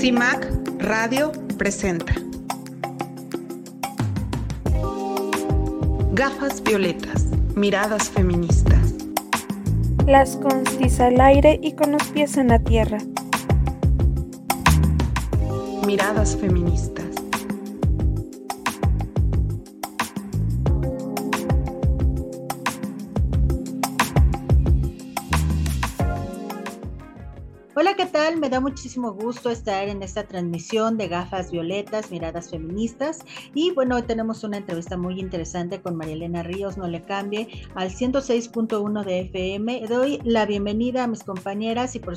CIMAC Radio presenta. Gafas violetas, miradas feministas. Las constis al aire y con los pies en la tierra. Miradas feministas. Tal? Me da muchísimo gusto estar en esta transmisión de Gafas Violetas, Miradas Feministas. Y bueno, hoy tenemos una entrevista muy interesante con María Elena Ríos, no le cambie, al 106.1 de FM. Doy la bienvenida a mis compañeras y por,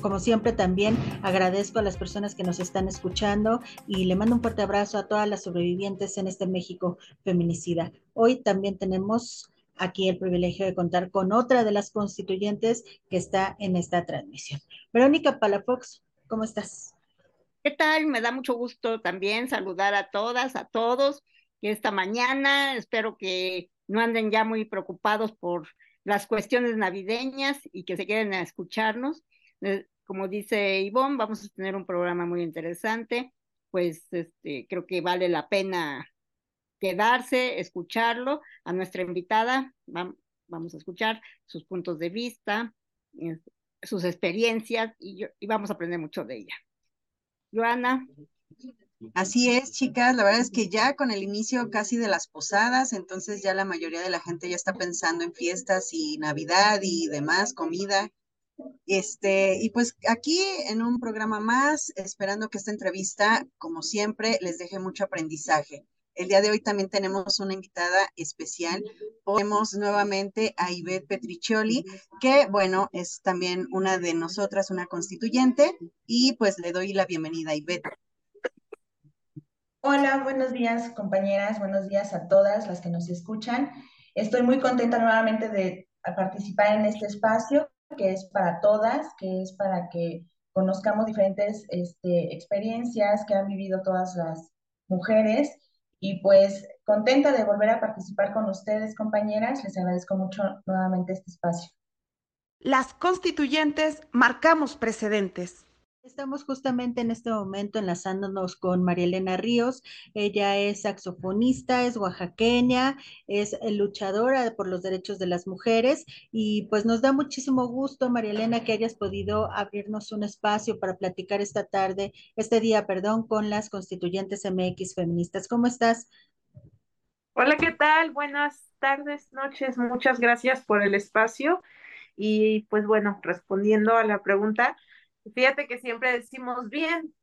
como siempre también agradezco a las personas que nos están escuchando y le mando un fuerte abrazo a todas las sobrevivientes en este México feminicida. Hoy también tenemos aquí el privilegio de contar con otra de las constituyentes que está en esta transmisión. Verónica Palafox, ¿cómo estás? ¿Qué tal? Me da mucho gusto también saludar a todas, a todos esta mañana. Espero que no anden ya muy preocupados por las cuestiones navideñas y que se queden a escucharnos. Eh, como dice Ivonne, vamos a tener un programa muy interesante. Pues este, creo que vale la pena quedarse, escucharlo. A nuestra invitada vamos a escuchar sus puntos de vista, sus experiencias y, vamos a aprender mucho de ella. Joana. Así es, chicas. La verdad es que ya con el inicio casi de las posadas, entonces ya la mayoría de la gente ya está pensando en fiestas y Navidad y demás, comida. Este, y pues aquí en un programa más, esperando que esta entrevista, como siempre, les deje mucho aprendizaje. El día de hoy también tenemos una invitada especial. Tenemos nuevamente a Ivette Petriccioli, que bueno, es también una de nosotras, una constituyente, y pues le doy la bienvenida a Ivette. Hola, buenos días compañeras, buenos días a todas las que nos escuchan. Estoy muy contenta nuevamente de participar en este espacio que es para todas, que es para que conozcamos diferentes este, experiencias que han vivido todas las mujeres y pues contenta de volver a participar con ustedes, compañeras. Les agradezco mucho nuevamente este espacio. Las constituyentes marcamos precedentes. Estamos justamente en este momento enlazándonos con María Elena Ríos. Ella es saxofonista, es oaxaqueña, es luchadora por los derechos de las mujeres y pues nos da muchísimo gusto, María Elena, que hayas podido abrirnos un espacio para platicar esta tarde, este día, perdón, con las constituyentes MX feministas. ¿Cómo estás? Hola, ¿qué tal? Buenas tardes, noches. Muchas gracias por el espacio. Y pues bueno, respondiendo a la pregunta, Fíjate que siempre decimos bien,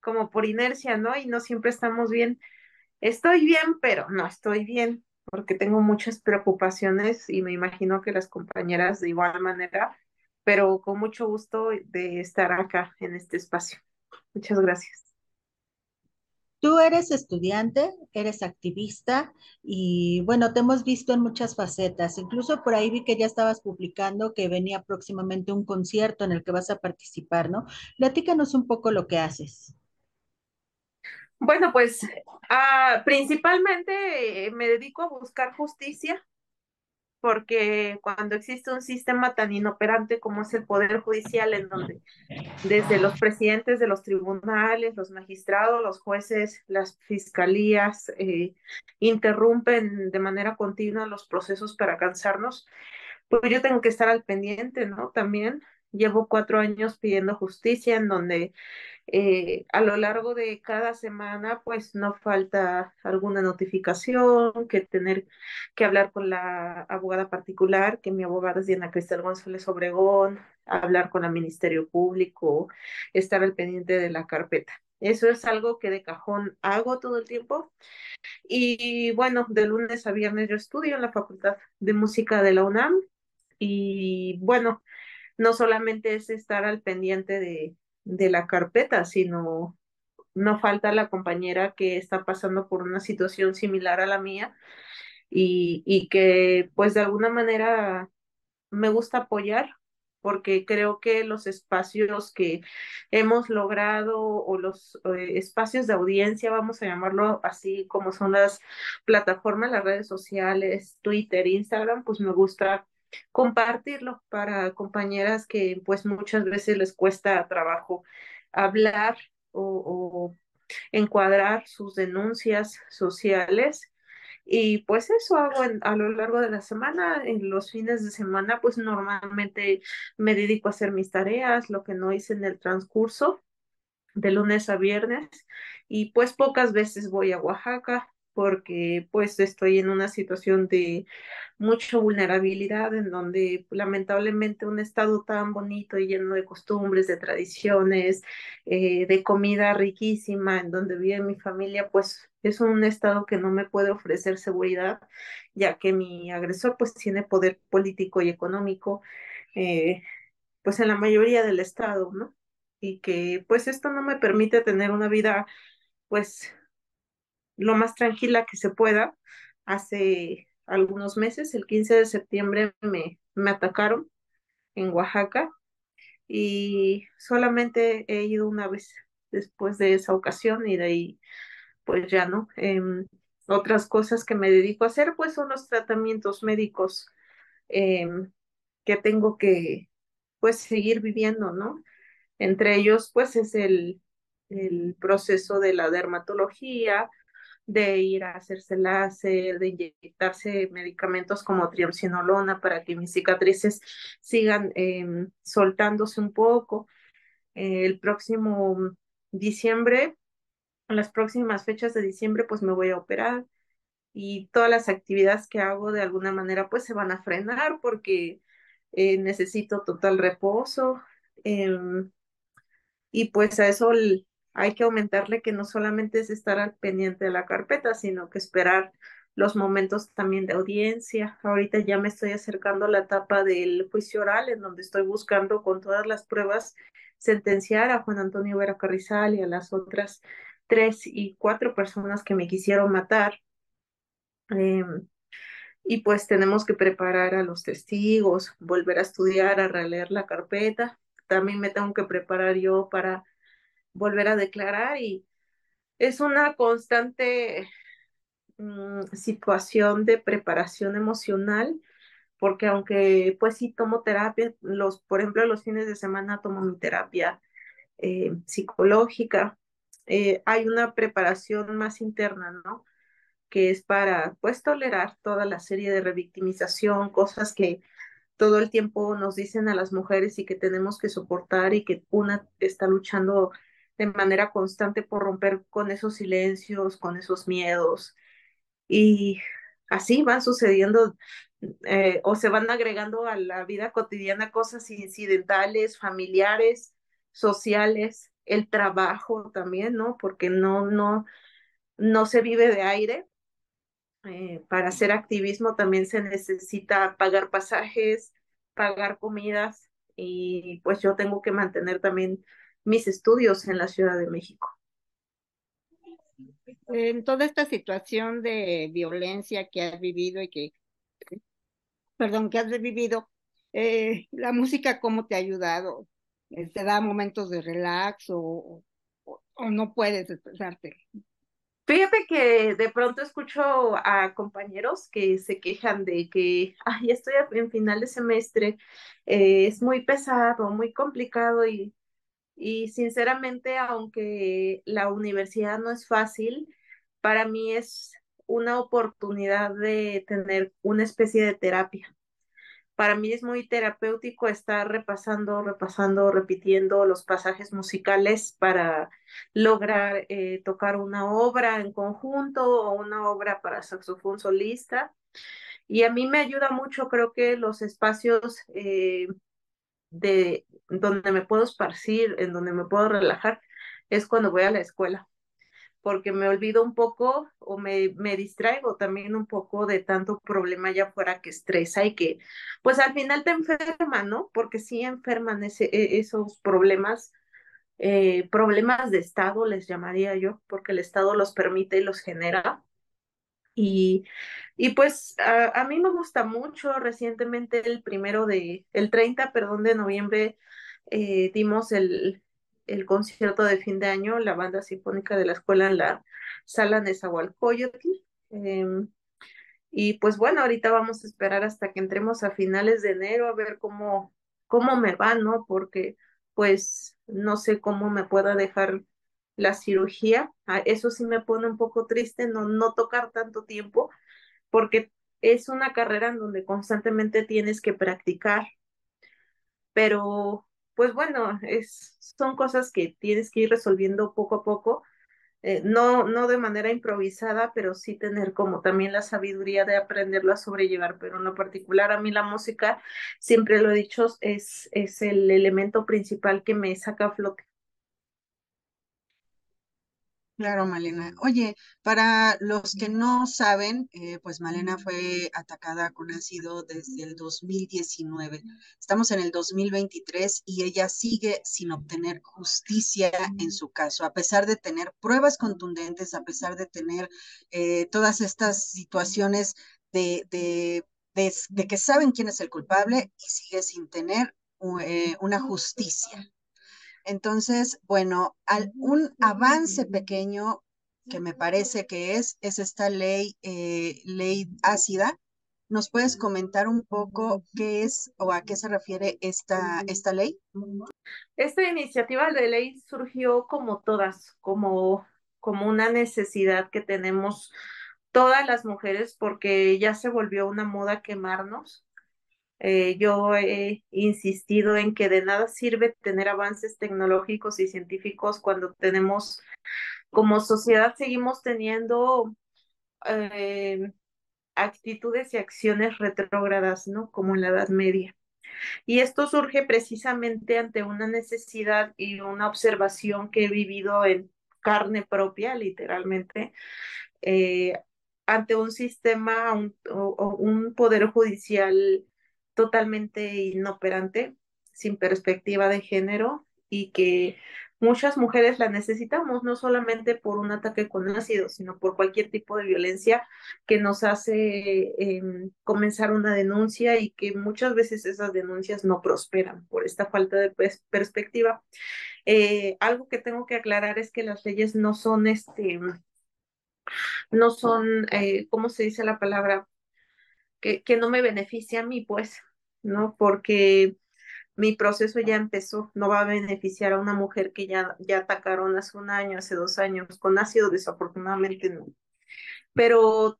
como por inercia, ¿no? Y no siempre estamos bien. Estoy bien, pero no estoy bien, porque tengo muchas preocupaciones y me imagino que las compañeras de igual manera, pero con mucho gusto de estar acá en este espacio. Muchas gracias. Tú eres estudiante, eres activista y bueno, te hemos visto en muchas facetas. Incluso por ahí vi que ya estabas publicando que venía próximamente un concierto en el que vas a participar, ¿no? Platícanos un poco lo que haces. Bueno, pues ah, principalmente eh, me dedico a buscar justicia porque cuando existe un sistema tan inoperante como es el Poder Judicial, en donde desde los presidentes de los tribunales, los magistrados, los jueces, las fiscalías eh, interrumpen de manera continua los procesos para cansarnos, pues yo tengo que estar al pendiente, ¿no? También llevo cuatro años pidiendo justicia en donde eh, a lo largo de cada semana, pues no falta alguna notificación, que tener que hablar con la abogada particular, que mi abogada es Diana Cristel González Obregón, hablar con el Ministerio Público, estar al pendiente de la carpeta. Eso es algo que de cajón hago todo el tiempo. Y bueno, de lunes a viernes yo estudio en la Facultad de Música de la UNAM. Y bueno, no solamente es estar al pendiente de, de la carpeta, sino no falta la compañera que está pasando por una situación similar a la mía y, y que pues de alguna manera me gusta apoyar porque creo que los espacios que hemos logrado o los eh, espacios de audiencia, vamos a llamarlo así como son las plataformas, las redes sociales, Twitter, Instagram, pues me gusta compartirlo para compañeras que pues muchas veces les cuesta trabajo hablar o, encuadrar sus denuncias sociales. Y pues eso hago a lo largo de la semana. En los fines de semana, pues normalmente me dedico a hacer mis tareas, lo que no hice en el transcurso de lunes a viernes. Y pues pocas veces voy a Oaxaca porque pues estoy en una situación de mucha vulnerabilidad en donde lamentablemente un estado tan bonito y lleno de costumbres, de tradiciones, eh, de comida riquísima, en donde vive mi familia, pues es un estado que no me puede ofrecer seguridad, ya que mi agresor pues tiene poder político y económico, eh, pues en la mayoría del estado, ¿no? Y que pues esto no me permite tener una vida pues lo más tranquila que se pueda. Hace algunos meses, el 15 de septiembre, me, me atacaron en Oaxaca y solamente he ido una vez después de esa ocasión y de ahí pues ya no. Em, otras cosas que me dedico a hacer pues son los tratamientos médicos em, que tengo que pues seguir viviendo, ¿no? Entre ellos pues es el, el proceso de la dermatología, de ir a hacerse láser, de inyectarse medicamentos como triamcinolona para que mis cicatrices sigan em, soltándose un poco. el próximo diciembre, en las próximas fechas de diciembre, pues me voy a operar y todas las actividades que hago de alguna manera pues se van a frenar porque eh, necesito total reposo. Em, y pues a eso hay que aumentarle que no solamente es estar al pendiente de la carpeta, sino que esperar los momentos también de audiencia. Ahorita ya me estoy acercando a la etapa del juicio oral, en donde estoy buscando con todas las pruebas sentenciar a Juan Antonio Vera Carrizal y a las otras tres y cuatro personas que me quisieron matar. Em, y pues tenemos que preparar a los testigos, volver a estudiar, a releer la carpeta. También me tengo que preparar yo para volver a declarar y es una constante mm, situación de preparación emocional porque aunque pues sí tomo terapia, los, por ejemplo, los fines de semana tomo mi terapia eh, psicológica, eh, hay una preparación más interna, ¿no? Que es para pues tolerar toda la serie de revictimización, cosas que todo el tiempo nos dicen a las mujeres y que tenemos que soportar y que una está luchando de manera constante por romper con esos silencios, con esos miedos. Y así van sucediendo eh, o se van agregando a la vida cotidiana cosas incidentales, familiares, sociales, el trabajo también, ¿no? Porque no, no, no se vive de aire. Eh, para hacer activismo también se necesita pagar pasajes, pagar comidas y pues yo tengo que mantener también mis estudios en la Ciudad de México. En toda esta situación de violencia que has vivido y que, perdón, que has vivido, eh, la música, ¿cómo te ha ayudado? Eh, ¿Te da momentos de relax o, o no puedes expresarte? Fíjate que de pronto escucho a compañeros que se quejan de que, ay, estoy en final de semestre, eh, es muy pesado, muy complicado y y sinceramente, aunque la universidad no es fácil, para mí es una oportunidad de tener una especie de terapia. Para mí es muy terapéutico estar repasando, repasando, repitiendo los pasajes musicales para lograr eh, tocar una obra en conjunto o una obra para saxofón solista. Y a mí me ayuda mucho, creo que los espacios eh, de donde me puedo esparcir, en donde me puedo relajar, es cuando voy a la escuela, porque me olvido un poco o me, me distraigo también un poco de tanto problema allá afuera que estresa y que pues al final te enferma, ¿no? Porque sí enferman ese, e, esos problemas, eh, problemas de Estado les llamaría yo, porque el Estado los permite y los genera. Y, y pues a, mí me gusta mucho, recientemente el primero de, el 30, perdón, de noviembre eh, dimos el, el concierto de fin de año, la banda sinfónica de la escuela en la sala de Zahualcoyotl. Em, y pues bueno, ahorita vamos a esperar hasta que entremos a finales de enero a ver cómo, cómo me va, ¿no? Porque pues no sé cómo me pueda dejar la cirugía. Ah, eso sí me pone un poco triste, no, no tocar tanto tiempo, porque es una carrera en donde constantemente tienes que practicar. Pero, pues bueno, es, son cosas que tienes que ir resolviendo poco a poco. Eh, no, no de manera improvisada, pero sí tener como también la sabiduría de aprenderlo a sobrellevar. Pero en lo particular, a mí la música, siempre lo he dicho, es, es el elemento principal que me saca a flote. Claro, Malena. Oye, para los que no saben, eh, pues Malena fue atacada con ácido desde el 2019. Estamos en el 2023 y ella sigue sin obtener justicia en su caso, a pesar de tener pruebas contundentes, a pesar de tener eh, todas estas situaciones de, de, de, que saben quién es el culpable y sigue sin tener eh, una justicia. Entonces, bueno, un avance pequeño que me parece que es, es esta ley, eh, ley ácida. ¿Nos puedes comentar un poco qué es o a qué se refiere esta, esta ley? Esta iniciativa de ley surgió como todas, como, como una necesidad que tenemos todas las mujeres porque ya se volvió una moda quemarnos eh, yo he insistido en que de nada sirve tener avances tecnológicos y científicos cuando tenemos, como sociedad, seguimos teniendo eh, actitudes y acciones retrógradas, ¿no? Como en la Edad Media. Y esto surge precisamente ante una necesidad y una observación que he vivido en carne propia, literalmente, eh, ante un sistema o un poder judicial totalmente inoperante, sin perspectiva de género y que muchas mujeres la necesitamos, no solamente por un ataque con ácido, sino por cualquier tipo de violencia que nos hace em, comenzar una denuncia y que muchas veces esas denuncias no prosperan por esta falta de perspectiva. Eh, algo que tengo que aclarar es que las leyes no son este, no son, eh, ¿cómo se dice la palabra? Que, que no me beneficia a mí, pues, ¿no? Porque mi proceso ya empezó, no va a beneficiar a una mujer que ya, ya atacaron hace un año, hace dos años, con ácido, desafortunadamente no. Pero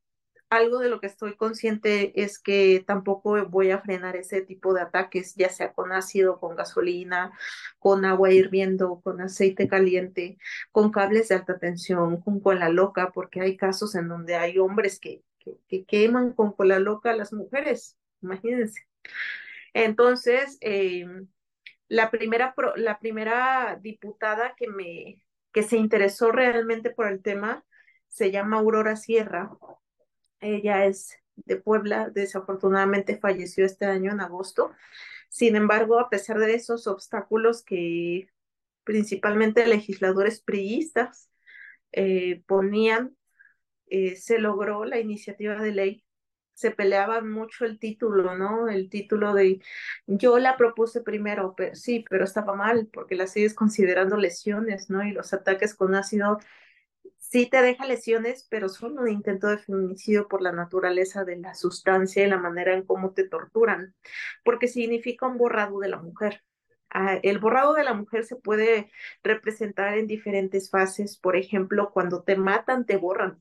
algo de lo que estoy consciente es que tampoco voy a frenar ese tipo de ataques, ya sea con ácido, con gasolina, con agua hirviendo, con aceite caliente, con cables de alta tensión, con cola loca, porque hay casos en donde hay hombres que, que, que queman con cola loca a las mujeres, imagínense. Entonces, eh, la, primera la primera diputada que, me, que se interesó realmente por el tema se llama Aurora Sierra. Ella es de Puebla, desafortunadamente falleció este año en agosto. Sin embargo, a pesar de esos obstáculos que principalmente legisladores priistas eh, ponían, eh, se logró la iniciativa de ley se peleaba mucho el título, ¿no? El título de yo la propuse primero, pero sí, pero estaba mal porque la sigues considerando lesiones, ¿no? Y los ataques con ácido sí te deja lesiones, pero son un intento de feminicidio por la naturaleza de la sustancia y la manera en cómo te torturan, porque significa un borrado de la mujer. Ah, el borrado de la mujer se puede representar en diferentes fases, por ejemplo, cuando te matan, te borran,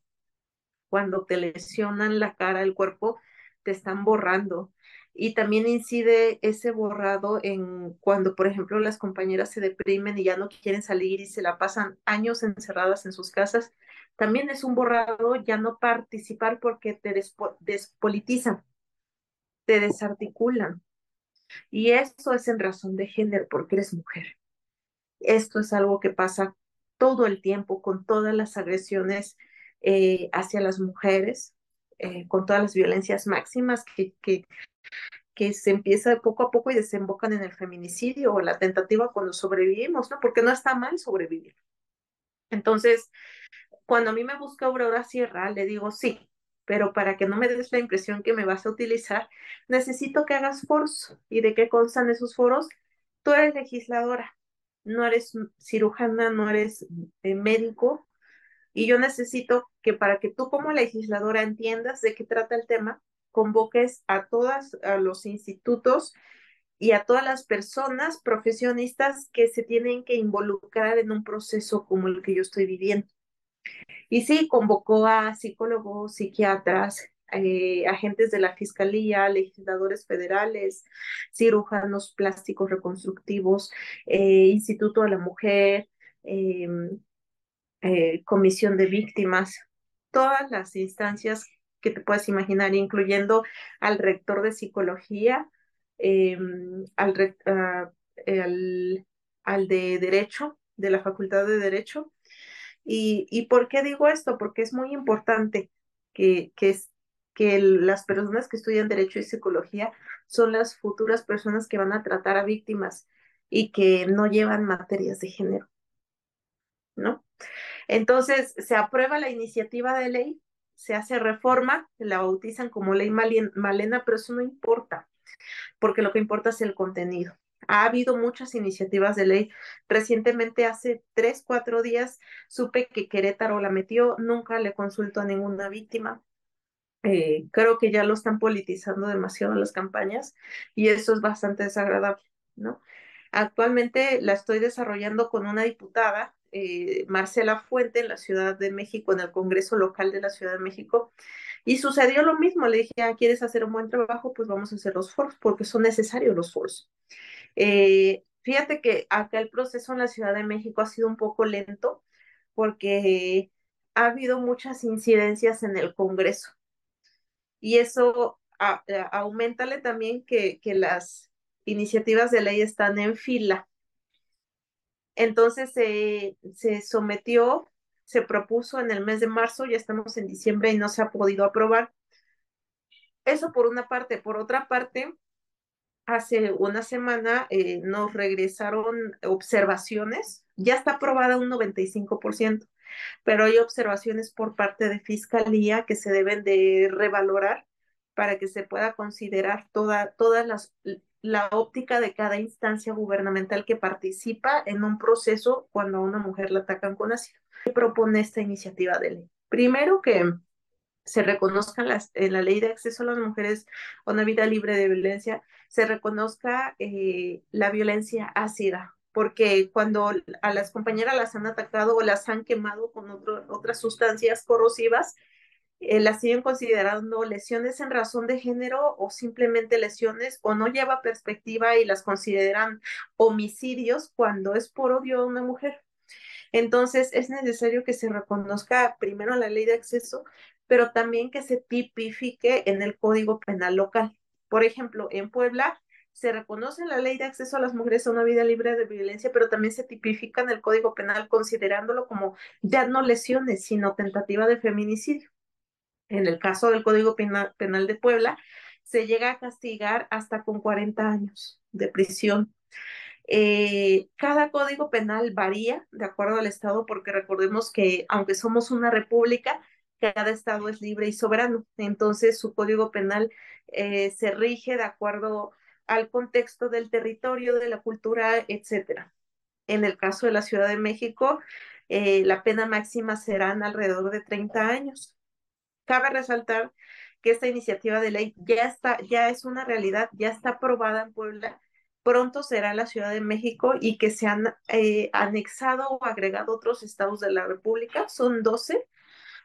cuando te lesionan la cara, el cuerpo, te están borrando. Y también incide ese borrado en cuando, por ejemplo, las compañeras se deprimen y ya no quieren salir y se la pasan años encerradas en sus casas. También es un borrado ya no participar porque te despolitizan, te desarticulan. Y eso es en razón de género, porque eres mujer. Esto es algo que pasa todo el tiempo con todas las agresiones eh, hacia las mujeres, eh, con todas las violencias máximas que, que, se empieza poco a poco y desembocan en el feminicidio o la tentativa cuando sobrevivimos, ¿no? Porque no está mal sobrevivir. Entonces, cuando a mí me busca Aurora Sierra, le digo sí, pero para que no me des la impresión que me vas a utilizar, necesito que hagas foros. ¿Y de qué constan esos foros? Tú eres legisladora, no eres cirujana, no eres eh, médico, y yo necesito que para que tú como legisladora entiendas de qué trata el tema, convoques a todos los institutos y a todas las personas profesionistas que se tienen que involucrar en un proceso como el que yo estoy viviendo. Y sí, convocó a psicólogos, psiquiatras, eh, agentes de la Fiscalía, legisladores federales, cirujanos plásticos reconstructivos, eh, Instituto de la Mujer, em, eh, Comisión de Víctimas, todas las instancias que te puedas imaginar, incluyendo al rector de psicología, em, al, al, al de Derecho, de la Facultad de Derecho, ¿Y, y por qué digo esto? Porque es muy importante que, que, que las personas que estudian Derecho y Psicología son las futuras personas que van a tratar a víctimas y que no llevan materias de género, ¿no? Entonces, se aprueba la iniciativa de ley, se hace reforma, la bautizan como ley Malena, pero eso no importa, porque lo que importa es el contenido. Ha habido muchas iniciativas de ley. Recientemente, hace tres, cuatro días, supe que Querétaro la metió, nunca le consultó a ninguna víctima. Eh, creo que ya lo están politizando demasiado las campañas y eso es bastante desagradable, ¿no? Actualmente la estoy desarrollando con una diputada, eh, Marcela Fuente, en la Ciudad de México, en el Congreso local de la Ciudad de México, y sucedió lo mismo. Le dije, ah, ¿quieres hacer un buen trabajo? Pues vamos a hacer los foros, porque son necesarios los foros. Eh, fíjate que acá el proceso en la Ciudad de México ha sido un poco lento porque ha habido muchas incidencias en el Congreso y eso a, aumentale también que, que las iniciativas de ley están en fila. Entonces se, se sometió, se propuso en el mes de marzo, ya estamos en diciembre y no se ha podido aprobar. Eso por una parte. Por otra parte, hace una semana eh, nos regresaron observaciones, ya está aprobada un 95%, pero hay observaciones por parte de Fiscalía que se deben de revalorar para que se pueda considerar toda, todas las, la óptica de cada instancia gubernamental que participa en un proceso cuando a una mujer la atacan con ácido. ¿Qué propone esta iniciativa de ley? Primero que se reconozca las, en la ley de acceso a las mujeres a una vida libre de violencia, se reconozca eh, la violencia ácida, porque cuando a las compañeras las han atacado o las han quemado con otras sustancias corrosivas, eh, las siguen considerando lesiones en razón de género o simplemente lesiones o no lleva perspectiva y las consideran homicidios cuando es por odio a una mujer. Entonces, es necesario que se reconozca primero la ley de acceso, pero también que se tipifique en el Código Penal local. Por ejemplo, en Puebla se reconoce la ley de acceso a las mujeres a una vida libre de violencia, pero también se tipifica en el Código Penal considerándolo como ya no lesiones, sino tentativa de feminicidio. En el caso del Código Penal, de Puebla, se llega a castigar hasta con 40 años de prisión. Eh, cada código penal varía de acuerdo al Estado, porque recordemos que aunque somos una república, cada estado es libre y soberano. Entonces, su código penal eh, se rige de acuerdo al contexto del territorio, de la cultura, etcétera. En el caso de la Ciudad de México, eh, la pena máxima serán alrededor de 30 años. Cabe resaltar que esta iniciativa de ley ya está, ya es una realidad, ya está aprobada en Puebla, pronto será la Ciudad de México y que se han eh, anexado o agregado otros estados de la República, son 12,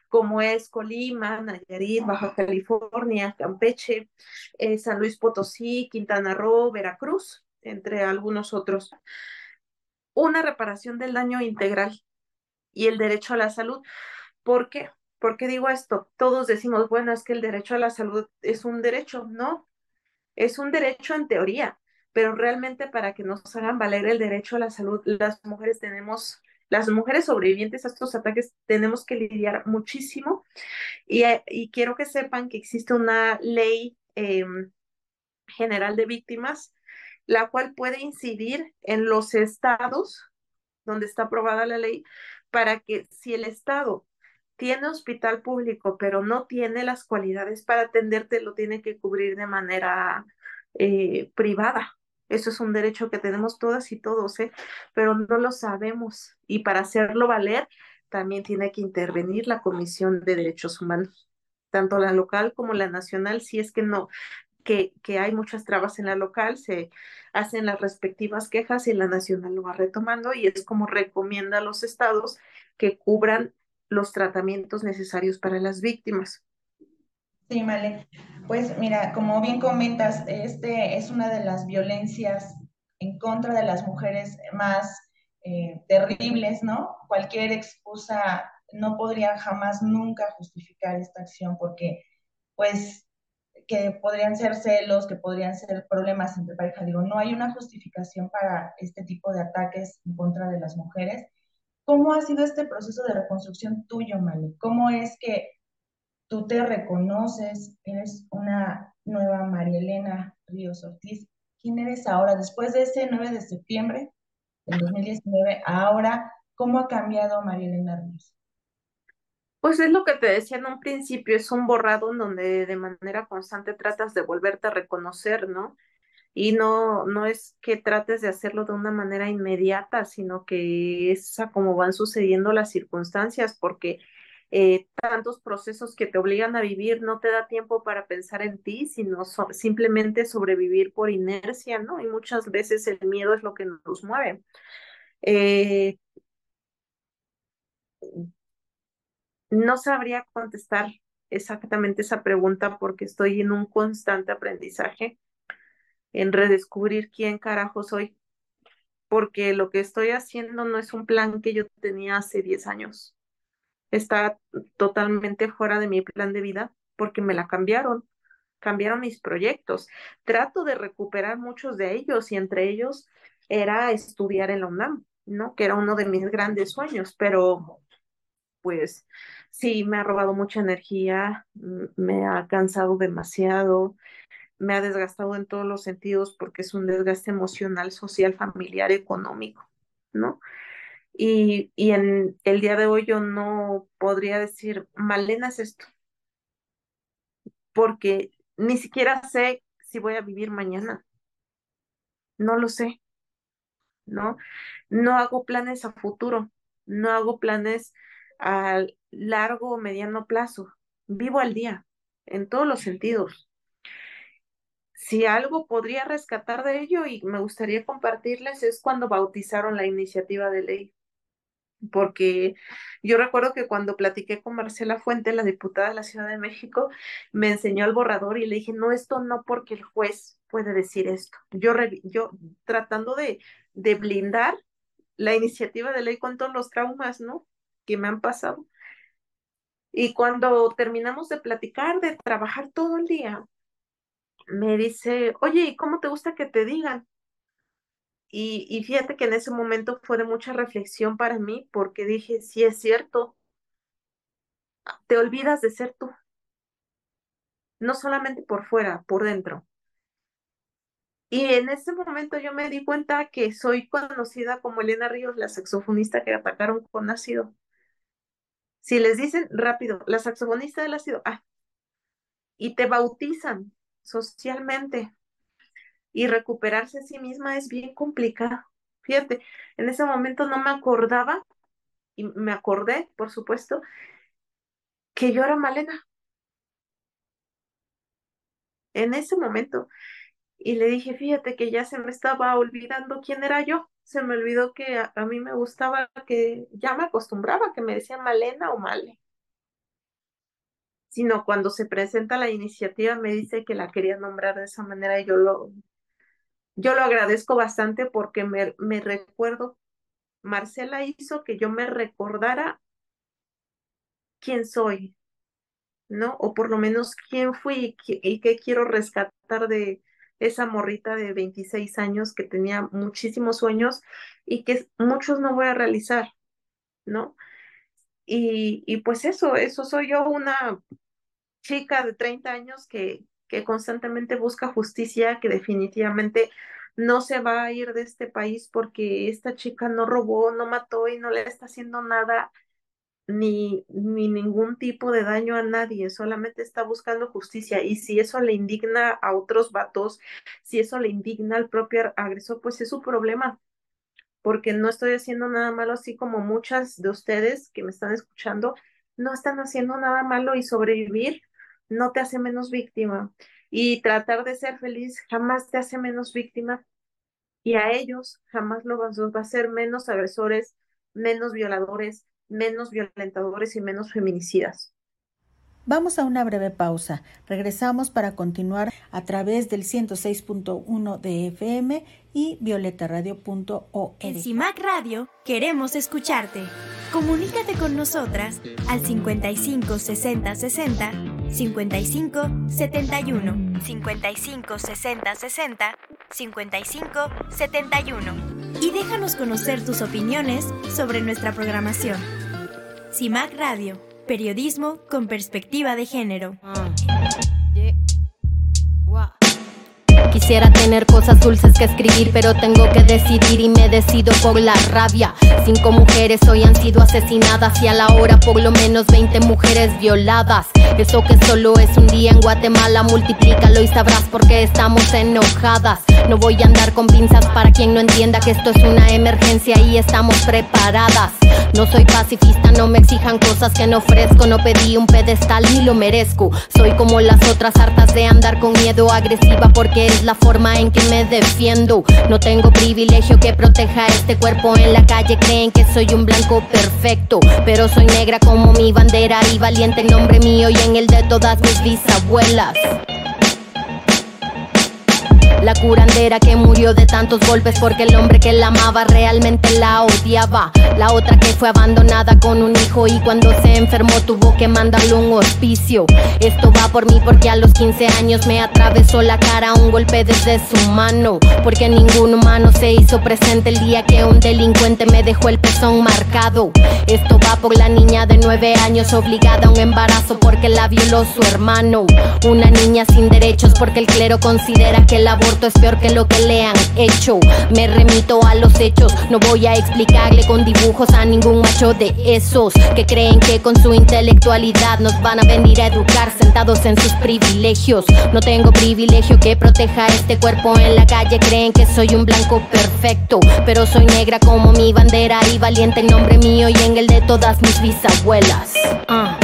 como es Colima, Nayarit, Baja California, Campeche, eh, San Luis Potosí, Quintana Roo, Veracruz, entre algunos otros. Una reparación del daño integral y el derecho a la salud. ¿Por qué? ¿Por qué digo esto? Todos decimos, bueno, es que el derecho a la salud es un derecho. No, es un derecho en teoría, pero realmente para que nos hagan valer el derecho a la salud, las mujeres tenemos las mujeres sobrevivientes a estos ataques tenemos que lidiar muchísimo y, eh, quiero que sepan que existe una ley em, general de víctimas, la cual puede incidir en los estados donde está aprobada la ley para que si el estado tiene hospital público, pero no tiene las cualidades para atenderte, lo tiene que cubrir de manera eh, privada. Eso es un derecho que tenemos todas y todos, ¿eh? pero no lo sabemos. Y para hacerlo valer, también tiene que intervenir la Comisión de Derechos Humanos, tanto la local como la nacional, si es que no. que, que, hay muchas trabas en la local, se hacen las respectivas quejas y la nacional lo va retomando y es como recomienda a los estados que cubran los tratamientos necesarios para las víctimas. Sí, Male. Pues mira, como bien comentas, este es una de las violencias en contra de las mujeres más eh, terribles, ¿no? Cualquier excusa no podría jamás nunca justificar esta acción porque, pues, que podrían ser celos, que podrían ser problemas entre pareja. Digo, no hay una justificación para este tipo de ataques en contra de las mujeres. ¿Cómo ha sido este proceso de reconstrucción tuyo, Male? ¿Cómo es que tú te reconoces, eres una nueva María Elena Ríos Ortiz? ¿Quién eres ahora? Después de ese 9 de septiembre del 2019, ahora, ¿cómo ha cambiado María Elena Ríos? Pues es lo que te decía en un principio, es un borrado en donde de manera constante tratas de volverte a reconocer, ¿no? Y no, no es que trates de hacerlo de una manera inmediata, sino que es a cómo van sucediendo las circunstancias, porque eh, tantos procesos que te obligan a vivir no te da tiempo para pensar en ti, sino simplemente sobrevivir por inercia, ¿no? Y muchas veces el miedo es lo que nos mueve. Eh, no sabría contestar exactamente esa pregunta porque estoy en un constante aprendizaje, en redescubrir quién carajo soy, porque lo que estoy haciendo no es un plan que yo tenía hace 10 años. Está totalmente fuera de mi plan de vida porque me la cambiaron, cambiaron mis proyectos. Trato de recuperar muchos de ellos y entre ellos era estudiar en la UNAM, ¿no? Que era uno de mis grandes sueños, pero pues sí, me ha robado mucha energía, me ha cansado demasiado, me ha desgastado en todos los sentidos porque es un desgaste emocional, social, familiar, económico, ¿no? Y, y en el día de hoy yo no podría decir, Malena es esto, porque ni siquiera sé si voy a vivir mañana. No lo sé, ¿no? No hago planes a futuro, no hago planes a largo o mediano plazo. Vivo al día, en todos los sentidos. Si algo podría rescatar de ello y me gustaría compartirles es cuando bautizaron la iniciativa de ley. Porque yo recuerdo que cuando platiqué con Marcela Fuente, la diputada de la Ciudad de México, me enseñó el borrador y le dije, no, esto no porque el juez puede decir esto. Yo, yo tratando de, de blindar la iniciativa de ley con todos los traumas, ¿no? que me han pasado. Y cuando terminamos de platicar, de trabajar todo el día, me dice, oye, ¿y cómo te gusta que te digan? Y, y fíjate que en ese momento fue de mucha reflexión para mí porque dije, sí es cierto, te olvidas de ser tú, no solamente por fuera, por dentro. Y en ese momento yo me di cuenta que soy conocida como Elena Ríos, la saxofonista que atacaron con ácido. Si les dicen rápido, la saxofonista del ácido, ah, y te bautizan socialmente y recuperarse a sí misma es bien complicado. Fíjate, en ese momento no me acordaba, y me acordé, por supuesto, que yo era Malena. En ese momento. Y le dije, fíjate que ya se me estaba olvidando quién era yo se me olvidó que a, mí me gustaba que ya me acostumbraba que me decían Malena o Male. Sino cuando se presenta la iniciativa me dice que la quería nombrar de esa manera y yo lo, yo lo agradezco bastante porque me, me recuerdo, Marcela hizo que yo me recordara quién soy, ¿no? O por lo menos quién fui y qué quiero rescatar de, esa morrita de 26 años que tenía muchísimos sueños y que muchos no voy a realizar, ¿no? Y, y pues eso, eso soy yo, una chica de 30 años que, que constantemente busca justicia, que definitivamente no se va a ir de este país porque esta chica no robó, no mató y no le está haciendo nada ni, ni ningún tipo de daño a nadie, solamente está buscando justicia. Y si eso le indigna a otros vatos, si eso le indigna al propio agresor, pues es su problema, porque no estoy haciendo nada malo, así como muchas de ustedes que me están escuchando, no están haciendo nada malo y sobrevivir no te hace menos víctima. y tratar de ser feliz jamás te hace menos víctima y a ellos jamás lo va a hacer menos agresores, menos violadores, menos violentadores y menos feminicidas. Vamos a una breve pausa. Regresamos para continuar a través del 106.1 de FM y violetaradio.org. En CIMAC Radio queremos escucharte. Comunícate con nosotras al 55 60 60 55 71 55 60 60 55 71 y déjanos conocer tus opiniones sobre nuestra programación. CIMAC Radio Periodismo con perspectiva de género. Quisiera tener cosas dulces que escribir, pero tengo que decidir y me decido por la rabia. Cinco mujeres hoy han sido asesinadas y a la hora por lo menos 20 mujeres violadas. Eso que solo es un día en Guatemala, multiplícalo y sabrás por qué estamos enojadas. No voy a andar con pinzas para quien no entienda que esto es una emergencia y estamos preparadas. No soy pacifista, no me exijan cosas que no ofrezco. No pedí un pedestal ni lo merezco. Soy como las otras hartas de andar con miedo agresiva porque la forma en que me defiendo. No tengo privilegio que proteja este cuerpo en la calle. Creen que soy un blanco perfecto, pero soy negra como mi bandera y valiente en nombre mío y en el de todas mis bisabuelas. La curandera que murió de tantos golpes porque el hombre que la amaba realmente la odiaba. La otra que fue abandonada con un hijo y cuando se enfermó tuvo que mandarle un hospicio. Esto va por mí porque a los 15 años me atravesó la cara un golpe desde su mano. Porque ningún humano se hizo presente el día que un delincuente me dejó el pezón marcado. Esto va por la niña de 9 años obligada a un embarazo porque la violó su hermano. Una niña sin derechos porque el clero considera que el aborto es peor que lo que le han hecho. Me remito a los hechos, no voy a explicarle con dibujos a ningún macho de esos que creen que con su intelectualidad nos van a venir a educar sentados en sus privilegios. No tengo privilegio que proteja este cuerpo en la calle, creen que soy un blanco perfecto, pero soy negra como mi bandera y valiente en nombre mío y en el de todas mis bisabuelas. Ah.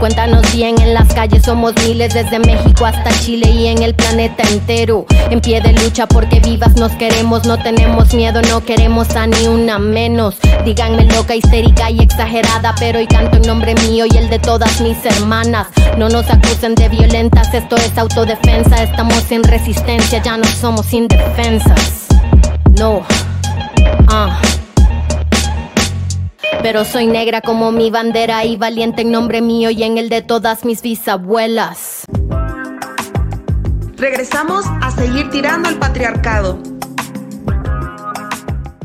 Cuéntanos bien, en las calles somos miles desde México hasta Chile y en el planeta entero. En pie de lucha porque vivas nos queremos, no tenemos miedo, no queremos a ni una menos. Díganme loca, histérica y exagerada, pero hoy canto en nombre mío y el de todas mis hermanas. No nos acusen de violentas, esto es autodefensa, estamos sin resistencia, ya no somos indefensas. No. Ah pero soy negra como mi bandera y valiente en nombre mío y en el de todas mis bisabuelas. Regresamos a seguir tirando al patriarcado.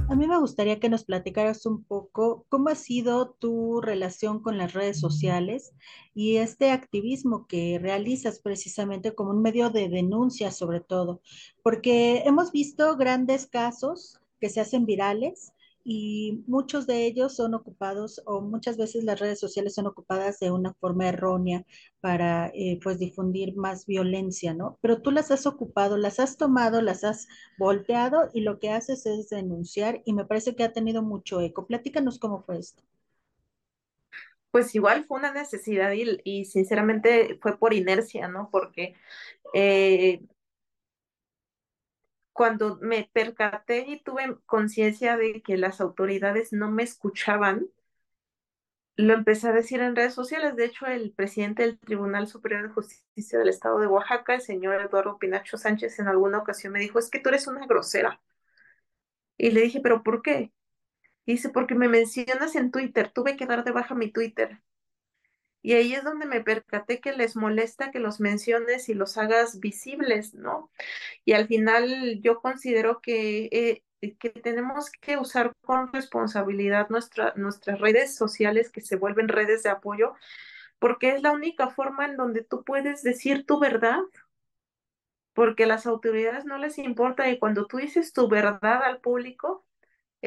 A mí me gustaría que nos platicaras un poco cómo ha sido tu relación con las redes sociales y este activismo que realizas precisamente como un medio de denuncia sobre todo, porque hemos visto grandes casos que se hacen virales y muchos de ellos son ocupados o muchas veces las redes sociales son ocupadas de una forma errónea para eh, pues difundir más violencia, ¿no? Pero tú las has ocupado, las has tomado, las has volteado y lo que haces es denunciar y me parece que ha tenido mucho eco. Platícanos cómo fue esto. Pues igual fue una necesidad y, sinceramente fue por inercia, ¿no? Porque eh, cuando me percaté y tuve conciencia de que las autoridades no me escuchaban, lo empecé a decir en redes sociales. De hecho, el presidente del Tribunal Superior de Justicia del Estado de Oaxaca, el señor Eduardo Pinacho Sánchez, en alguna ocasión me dijo, es que tú eres una grosera. Y le dije, ¿pero por qué? dice, porque me mencionas en Twitter, tuve que dar de baja mi Twitter. Y ahí es donde me percaté que les molesta que los menciones y los hagas visibles, ¿no? Y al final yo considero que, eh, que tenemos que usar con responsabilidad nuestra, nuestras redes sociales que se vuelven redes de apoyo, porque es la única forma en donde tú puedes decir tu verdad, porque a las autoridades no les importa y cuando tú dices tu verdad al público,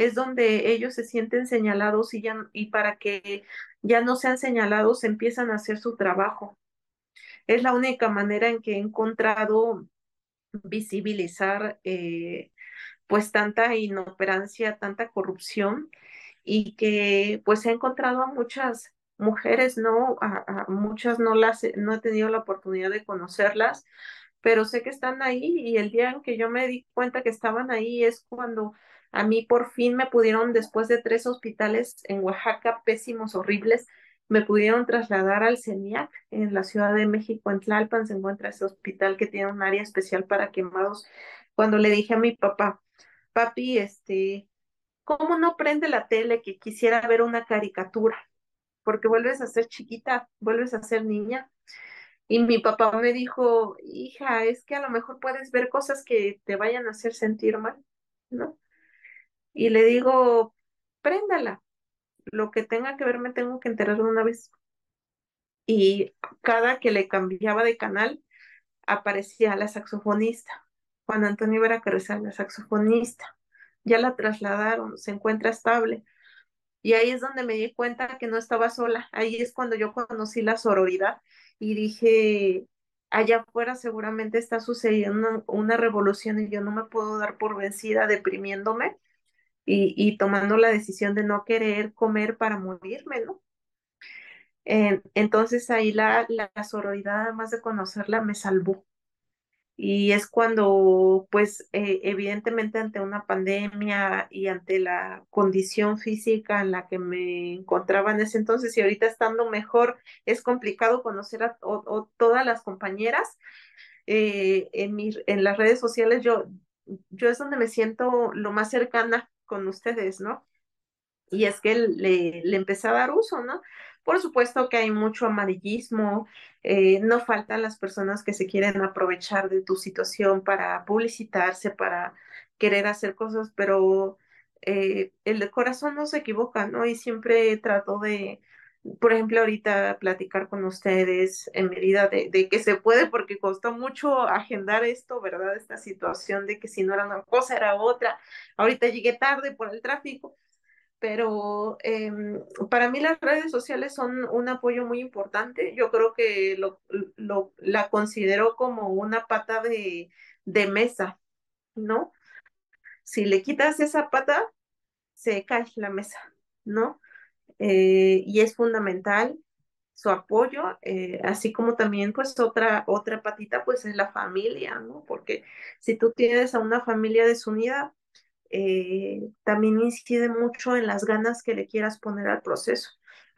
es donde ellos se sienten señalados y, ya, y para que ya no sean señalados empiezan a hacer su trabajo. Es la única manera en que he encontrado visibilizar eh, pues tanta inoperancia, tanta corrupción y que pues he encontrado a muchas mujeres, ¿no? A, muchas no las, no he tenido la oportunidad de conocerlas, pero sé que están ahí y el día en que yo me di cuenta que estaban ahí es cuando a mí por fin me pudieron, después de tres hospitales en Oaxaca, pésimos, horribles, me pudieron trasladar al CENIAC en la Ciudad de México, en Tlalpan, se encuentra ese hospital que tiene un área especial para quemados. Cuando le dije a mi papá, papi, este, ¿cómo no prende la tele que quisiera ver una caricatura? Porque vuelves a ser chiquita, vuelves a ser niña. Y mi papá me dijo, hija, es que a lo mejor puedes ver cosas que te vayan a hacer sentir mal, ¿no? Y le digo, préndala, lo que tenga que ver me tengo que enterar una vez. Y cada que le cambiaba de canal, aparecía la saxofonista, Juan Antonio Vera Carrizal, la saxofonista. Ya la trasladaron, se encuentra estable. Y ahí es donde me di cuenta que no estaba sola. Ahí es cuando yo conocí la sororidad y dije, allá afuera seguramente está sucediendo una, revolución y yo no me puedo dar por vencida deprimiéndome y, tomando la decisión de no querer comer para morirme, ¿no? entonces ahí la, la sororidad, además de conocerla, me salvó. Y es cuando, pues, eh, evidentemente ante una pandemia y ante la condición física en la que me encontraba en ese entonces y ahorita estando mejor, es complicado conocer a todas las compañeras. Eh, en, en las redes sociales yo, yo es donde me siento lo más cercana con ustedes, ¿no? Y es que le, le empecé a dar uso, ¿no? Por supuesto que hay mucho amarillismo, eh, no faltan las personas que se quieren aprovechar de tu situación para publicitarse, para querer hacer cosas, pero eh, el corazón no se equivoca, ¿no? Y siempre trato de, por ejemplo, ahorita platicar con ustedes en medida de, de, que se puede, porque costó mucho agendar esto, ¿verdad? Esta situación de que si no era una cosa, era otra. Ahorita llegué tarde por el tráfico, pero em, para mí las redes sociales son un apoyo muy importante. Yo creo que lo, lo la considero como una pata de, de mesa, ¿no? Si le quitas esa pata, se cae la mesa, ¿no? Eh, y es fundamental su apoyo, eh, así como también pues otra, otra patita pues es la familia, ¿no? Porque si tú tienes a una familia desunida, eh, también incide mucho en las ganas que le quieras poner al proceso.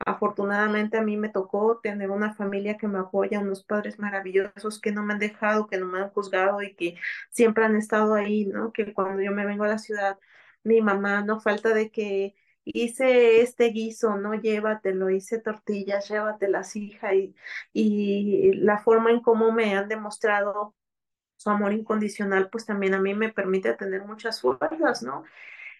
Afortunadamente a mí me tocó tener una familia que me apoya, unos padres maravillosos que no me han dejado, que no me han juzgado y que siempre han estado ahí, ¿no? Que cuando yo me vengo a la ciudad, mi mamá no falta de que hice este guiso, no llévatelo, hice tortillas, llévatelas, hija, y, y la forma en cómo me han demostrado su amor incondicional, pues también a mí me permite tener muchas fuerzas, ¿no?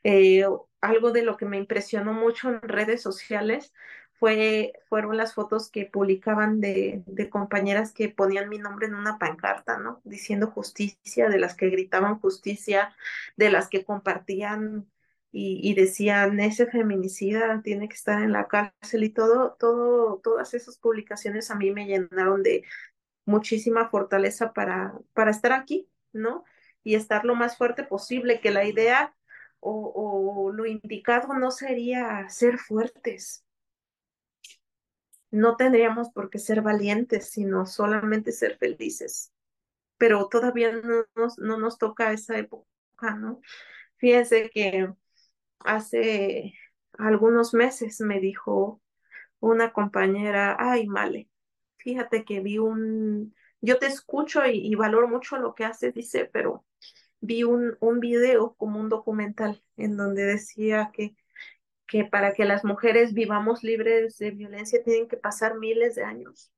Eh, algo de lo que me impresionó mucho en redes sociales fue, fueron las fotos que publicaban de, de, compañeras que ponían mi nombre en una pancarta, ¿no? Diciendo justicia, de las que gritaban justicia, de las que compartían y, decían, ese feminicida tiene que estar en la cárcel y todo, todo, todas esas publicaciones a mí me llenaron de muchísima fortaleza para, para estar aquí, ¿no? Y estar lo más fuerte posible, que la idea o, o lo indicado no sería ser fuertes. No tendríamos por qué ser valientes, sino solamente ser felices. Pero todavía no nos, no nos toca esa época, ¿no? Fíjense que hace algunos meses me dijo una compañera, ay, Male, fíjate que vi un, yo te escucho y, valoro mucho lo que haces, dice, pero vi un, un video como un documental en donde decía que, que para que las mujeres vivamos libres de violencia tienen que pasar miles de años.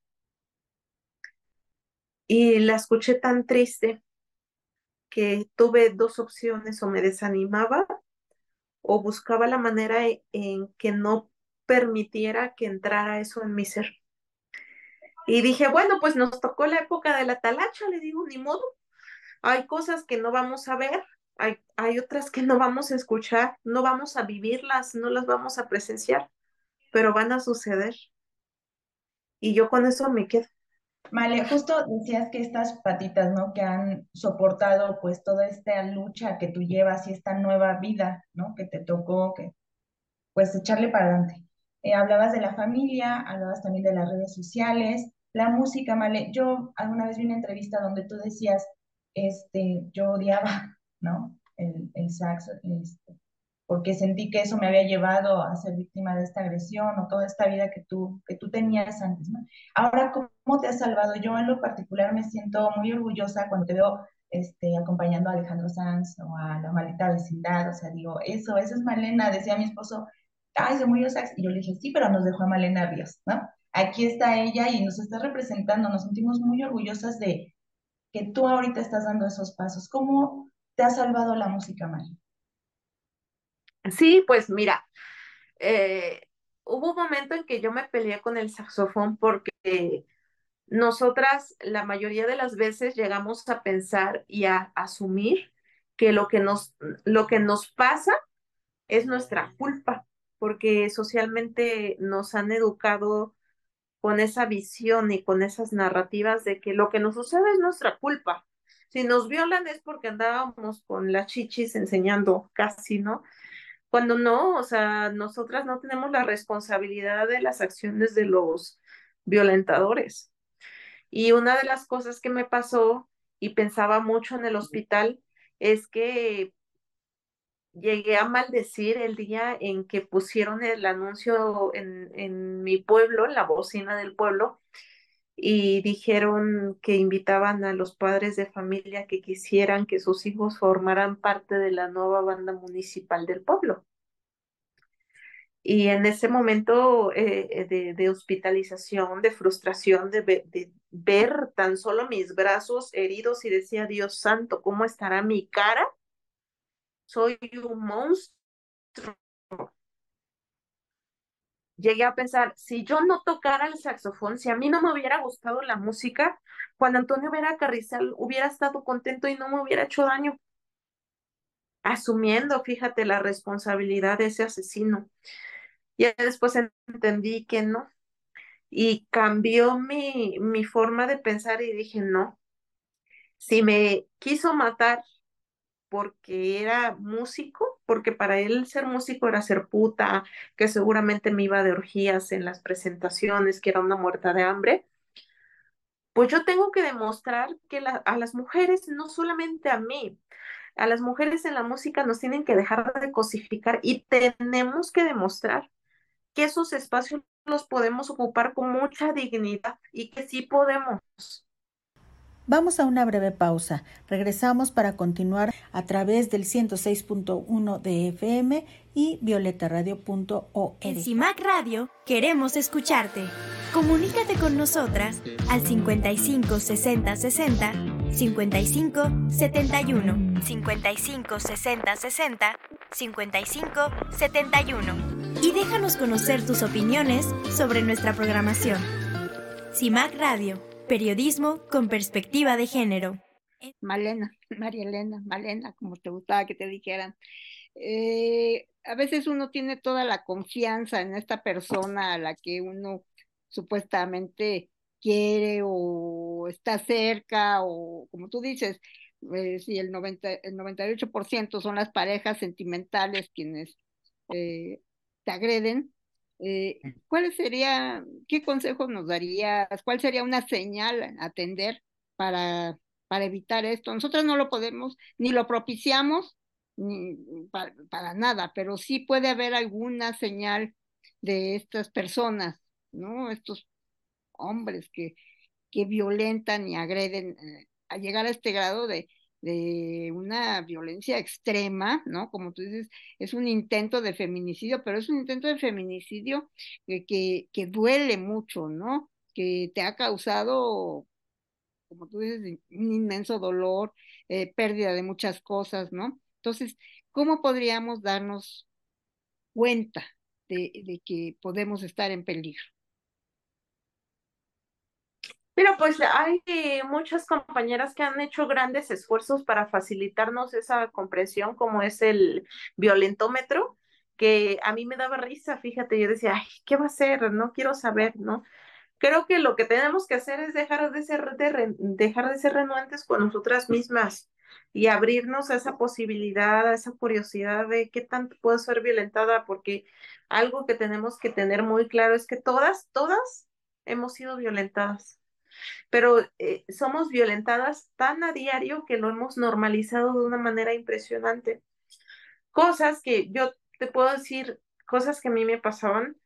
Y la escuché tan triste que tuve dos opciones, o me desanimaba o buscaba la manera e, en que no permitiera que entrara eso en mi ser. Y dije, bueno, pues nos tocó la época de la talacha, le digo, ni modo. Hay cosas que no vamos a ver, hay, hay otras que no vamos a escuchar, no vamos a vivirlas, no las vamos a presenciar, pero van a suceder. Y yo con eso me quedo. Vale, justo decías que estas patitas, ¿no? Que han soportado pues toda esta lucha que tú llevas y esta nueva vida, ¿no? Que te tocó, que pues echarle para adelante. Eh, hablabas de la familia, hablabas también de las redes sociales, la música, Male. Yo alguna vez vi una entrevista donde tú decías, este, yo odiaba, ¿no? El, el saxo, este, porque sentí que eso me había llevado a ser víctima de esta agresión o toda esta vida que tú, que tú tenías antes, ¿no? Ahora, ¿cómo te has salvado? Yo en lo particular me siento muy orgullosa cuando te veo este, acompañando a Alejandro Sanz o a la maldita vecindad, o sea, digo, eso, eso es Malena, decía mi esposo, ay, se murió Sax, y yo le dije, sí, pero nos dejó a Malena Ríos, ¿no? Aquí está ella y nos está representando, nos sentimos muy orgullosas de que tú ahorita estás dando esos pasos. ¿Cómo te ha salvado la música, Malena? Sí, pues mira, eh, hubo un momento en que yo me peleé con el saxofón porque nosotras la mayoría de las veces llegamos a pensar y a asumir que lo que nos, lo que nos pasa es nuestra culpa, porque socialmente nos han educado con esa visión y con esas narrativas de que lo que nos sucede es nuestra culpa. Si nos violan es porque andábamos con las chichis enseñando casi, ¿no? Cuando no, o sea, nosotras no tenemos la responsabilidad de las acciones de los violentadores. Y una de las cosas que me pasó y pensaba mucho en el hospital es que llegué a maldecir el día en que pusieron el anuncio en, en mi pueblo, en la bocina del pueblo, y dijeron que invitaban a los padres de familia que quisieran que sus hijos formaran parte de la nueva banda municipal del pueblo. Y en ese momento eh, de, de, hospitalización, de frustración, de, de, ver tan solo mis brazos heridos y decía, Dios santo, ¿cómo estará mi cara? Soy un monstruo llegué a pensar, si yo no tocara el saxofón, si a mí no me hubiera gustado la música, Juan Antonio Vera Carrizal hubiera estado contento y no me hubiera hecho daño. Asumiendo, fíjate, la responsabilidad de ese asesino. Y después entendí que no. Y cambió mi, mi forma de pensar y dije, no, si me quiso matar porque era músico, porque para él ser músico era ser puta, que seguramente me iba de orgías en las presentaciones, que era una muerta de hambre, pues yo tengo que demostrar que a las mujeres, no solamente a mí, a las mujeres en la música nos tienen que dejar de cosificar y tenemos que demostrar que esos espacios los podemos ocupar con mucha dignidad y que sí podemos. Vamos a una breve pausa. Regresamos para continuar a través del 106.1 de FM y violetaradio.org. En CIMAC Radio queremos escucharte. Comunícate con nosotras al 55 60 60 55 71 55 60 60 55 71 y déjanos conocer tus opiniones sobre nuestra programación. CIMAC Radio Periodismo con perspectiva de género. Malena, María Elena, Malena, como te gustaba que te dijeran. Eh, a veces uno tiene toda la confianza en esta persona a la que uno supuestamente quiere o está cerca o como tú dices, eh, si el, 90, el 98% son las parejas sentimentales quienes eh, te agreden, eh, mm. ¿Cuál sería, qué consejos nos darías? ¿Cuál sería una señal a atender para, para evitar esto? Nosotros no lo podemos, ni lo propiciamos, ni para, para, nada, pero sí puede haber alguna señal de estas personas, ¿no? Estos hombres que, que violentan y agreden eh, a llegar a este grado de, de una violencia extrema, ¿no? Como tú dices, es un intento de feminicidio, pero es un intento de feminicidio que, que, duele mucho, ¿no? Que te ha causado, como tú dices, un inmenso dolor, eh, pérdida de muchas cosas, ¿no? Entonces, ¿cómo podríamos darnos cuenta de que podemos estar en peligro? Pero pues hay muchas compañeras que han hecho grandes esfuerzos para facilitarnos esa comprensión, como es el violentómetro, que a mí me daba risa, fíjate, yo decía, ay, ¿qué va a ser? No quiero saber, ¿no? Creo que lo que tenemos que hacer es dejar de ser, de, dejar de ser renuentes con nosotras mismas. y abrirnos a esa posibilidad, a esa curiosidad de qué tanto puedo ser violentada, porque algo que tenemos que tener muy claro es que todas, todas hemos sido violentadas, pero eh, somos violentadas tan a diario que lo hemos normalizado de una manera impresionante. Cosas que yo te puedo decir, cosas que a mí me pasaban,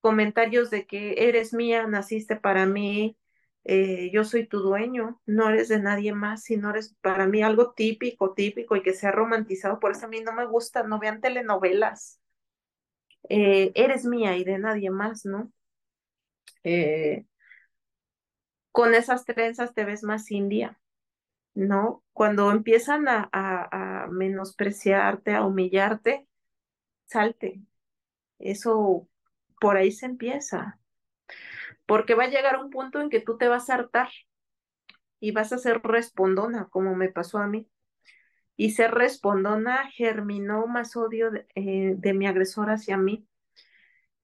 comentarios de que eres mía, naciste para mí, eh, yo soy tu dueño, no eres de nadie más, sino eres para mí algo típico, típico y que se ha romantizado, por eso a mí no me gusta, no vean telenovelas, eh, eres mía y de nadie más, ¿no? Con esas trenzas te ves más india, ¿no? Cuando empiezan a, menospreciarte, a humillarte, salte. Eso por ahí se empieza porque va a llegar un punto en que tú te vas a hartar y vas a ser respondona, como me pasó a mí. Y ser respondona germinó más odio de, eh, mi agresor hacia mí.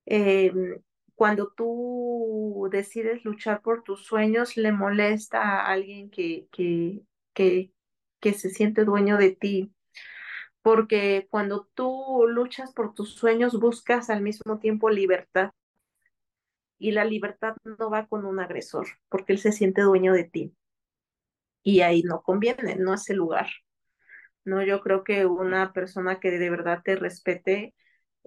Em, cuando tú decides luchar por tus sueños, le molesta a alguien que, que, que, se siente dueño de ti. Porque cuando tú luchas por tus sueños, buscas al mismo tiempo libertad y la libertad no va con un agresor, porque él se siente dueño de ti. Y ahí no conviene, no es el lugar. No, yo creo que una persona que de verdad te respete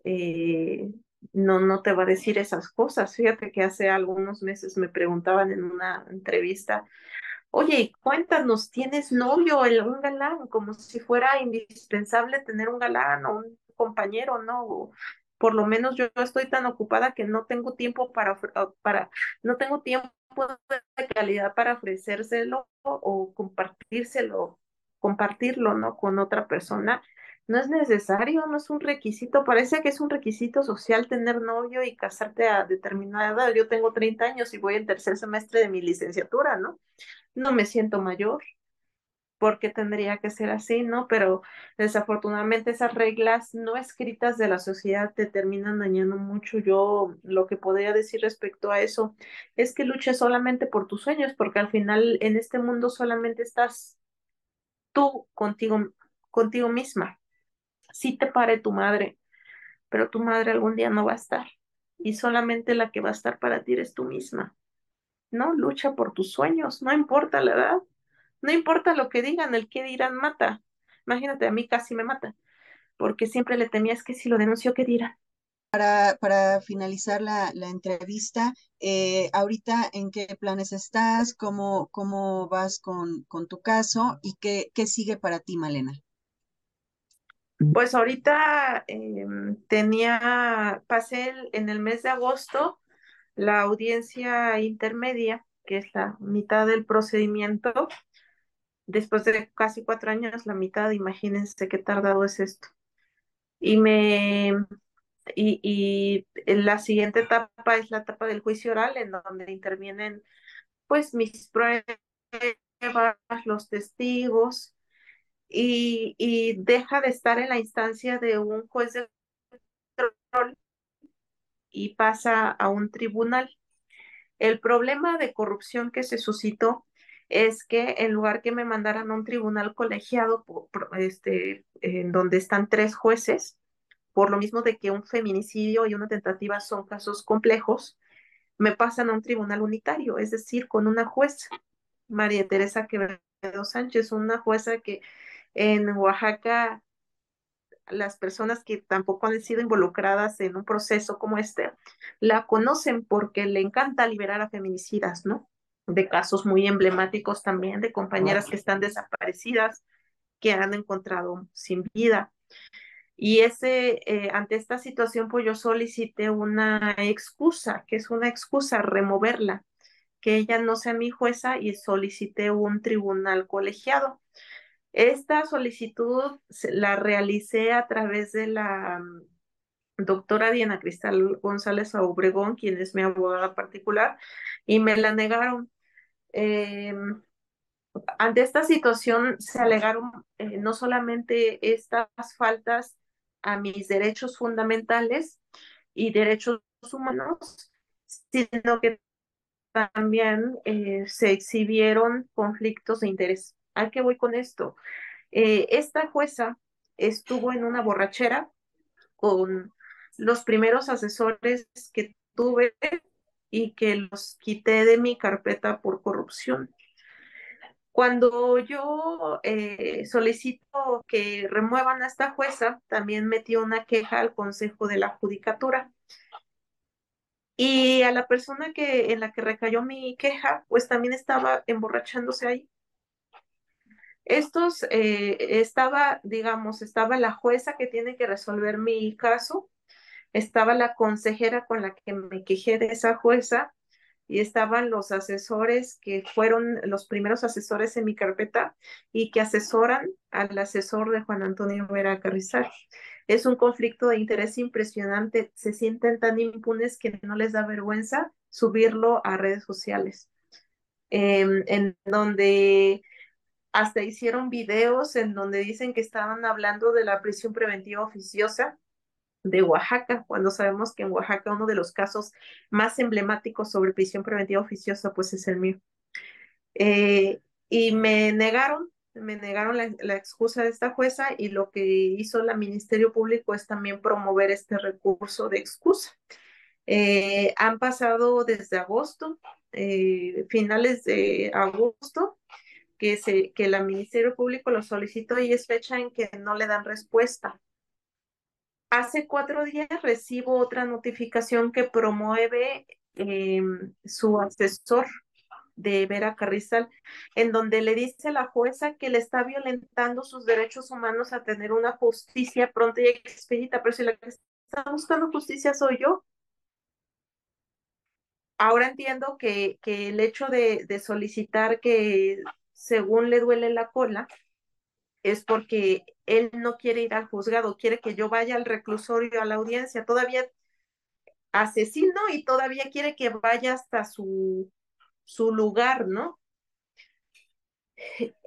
eh, no, no te va a decir esas cosas. Fíjate que hace algunos meses me preguntaban en una entrevista, oye, cuéntanos, ¿tienes novio, el, un galán? Como si fuera indispensable tener un galán o un compañero, ¿no? por lo menos yo estoy tan ocupada que no tengo tiempo para, para no tengo tiempo de calidad para ofrecérselo o compartírselo, compartirlo, ¿no? Con otra persona. No es necesario, no es un requisito. Parece que es un requisito social tener novio y casarte a determinada edad. Yo tengo 30 años y voy en tercer semestre de mi licenciatura, ¿no? No me siento mayor porque tendría que ser así, ¿no? Pero desafortunadamente esas reglas no escritas de la sociedad te terminan dañando mucho. Yo lo que podría decir respecto a eso es que luches solamente por tus sueños, porque al final en este mundo solamente estás tú contigo, contigo misma. Sí te pare tu madre, pero tu madre algún día no va a estar y solamente la que va a estar para ti eres tú misma. No, lucha por tus sueños, no importa la edad no importa lo que digan, el que dirán mata. Imagínate, a mí casi me mata, porque siempre le temía es que si lo denunció, ¿qué dirán? Para, para finalizar la, entrevista, eh, ahorita en qué planes estás, cómo, cómo vas con, con tu caso y qué, qué sigue para ti, Malena. Pues ahorita em, tenía, pasé en el mes de agosto la audiencia intermedia, que es la mitad del procedimiento, después de casi cuatro años, la mitad, imagínense qué tardado es esto. Y me y, y, la siguiente etapa es la etapa del juicio oral, en donde intervienen pues mis pruebas, los testigos, y, y deja de estar en la instancia de un juez de control y pasa a un tribunal. El problema de corrupción que se suscitó es que en lugar que me mandaran a un tribunal colegiado, este, en donde están tres jueces, por lo mismo de que un feminicidio y una tentativa son casos complejos, me pasan a un tribunal unitario, es decir, con una jueza, María Teresa Quevedo Sánchez, una jueza que en Oaxaca las personas que tampoco han sido involucradas en un proceso como este, la conocen porque le encanta liberar a feminicidas, ¿no? de casos muy emblemáticos también de compañeras que están desaparecidas, que han encontrado sin vida. Y ese, eh, ante esta situación, pues yo solicité una excusa, que es una excusa, removerla, que ella no sea mi jueza y solicité un tribunal colegiado. Esta solicitud la realicé a través de la mm, doctora Diana Cristal González Obregón, quien es mi abogada particular, y me la negaron. Eh, ante esta situación se alegaron eh, no solamente estas faltas a mis derechos fundamentales y derechos humanos, sino que también eh, se exhibieron conflictos de interés. ¿A qué voy con esto? Eh, esta jueza estuvo en una borrachera con los primeros asesores que tuve y que los quité de mi carpeta por corrupción. Cuando yo eh, solicito que remuevan a esta jueza, también metí una queja al Consejo de la Judicatura. Y a la persona que, en la que recayó mi queja, pues también estaba emborrachándose ahí. Estos, eh, estaba, digamos, estaba la jueza que tiene que resolver mi caso, estaba la consejera con la que me quejé de esa jueza y estaban los asesores que fueron los primeros asesores en mi carpeta y que asesoran al asesor de Juan Antonio Vera Carrizal. Es un conflicto de interés impresionante, se sienten tan impunes que no les da vergüenza subirlo a redes sociales, em, en donde hasta hicieron videos en donde dicen que estaban hablando de la prisión preventiva oficiosa de Oaxaca, cuando sabemos que en Oaxaca uno de los casos más emblemáticos sobre prisión preventiva oficiosa, pues es el mío. Eh, y me negaron, me negaron la, excusa de esta jueza y lo que hizo la Ministerio Público es también promover este recurso de excusa. Eh, han pasado desde agosto, eh, finales de agosto, que, se, que el Ministerio Público lo solicitó y es fecha en que no le dan respuesta. Hace cuatro días recibo otra notificación que promueve em, su asesor de Vera Carrizal, en donde le dice a la jueza que le está violentando sus derechos humanos a tener una justicia pronta y expedita, pero si la que está buscando justicia soy yo. Ahora entiendo que, que el hecho de, de solicitar que según le duele la cola, es porque él no quiere ir al juzgado, quiere que yo vaya al reclusorio, a la audiencia, todavía asesino y todavía quiere que vaya hasta su, su lugar, ¿no?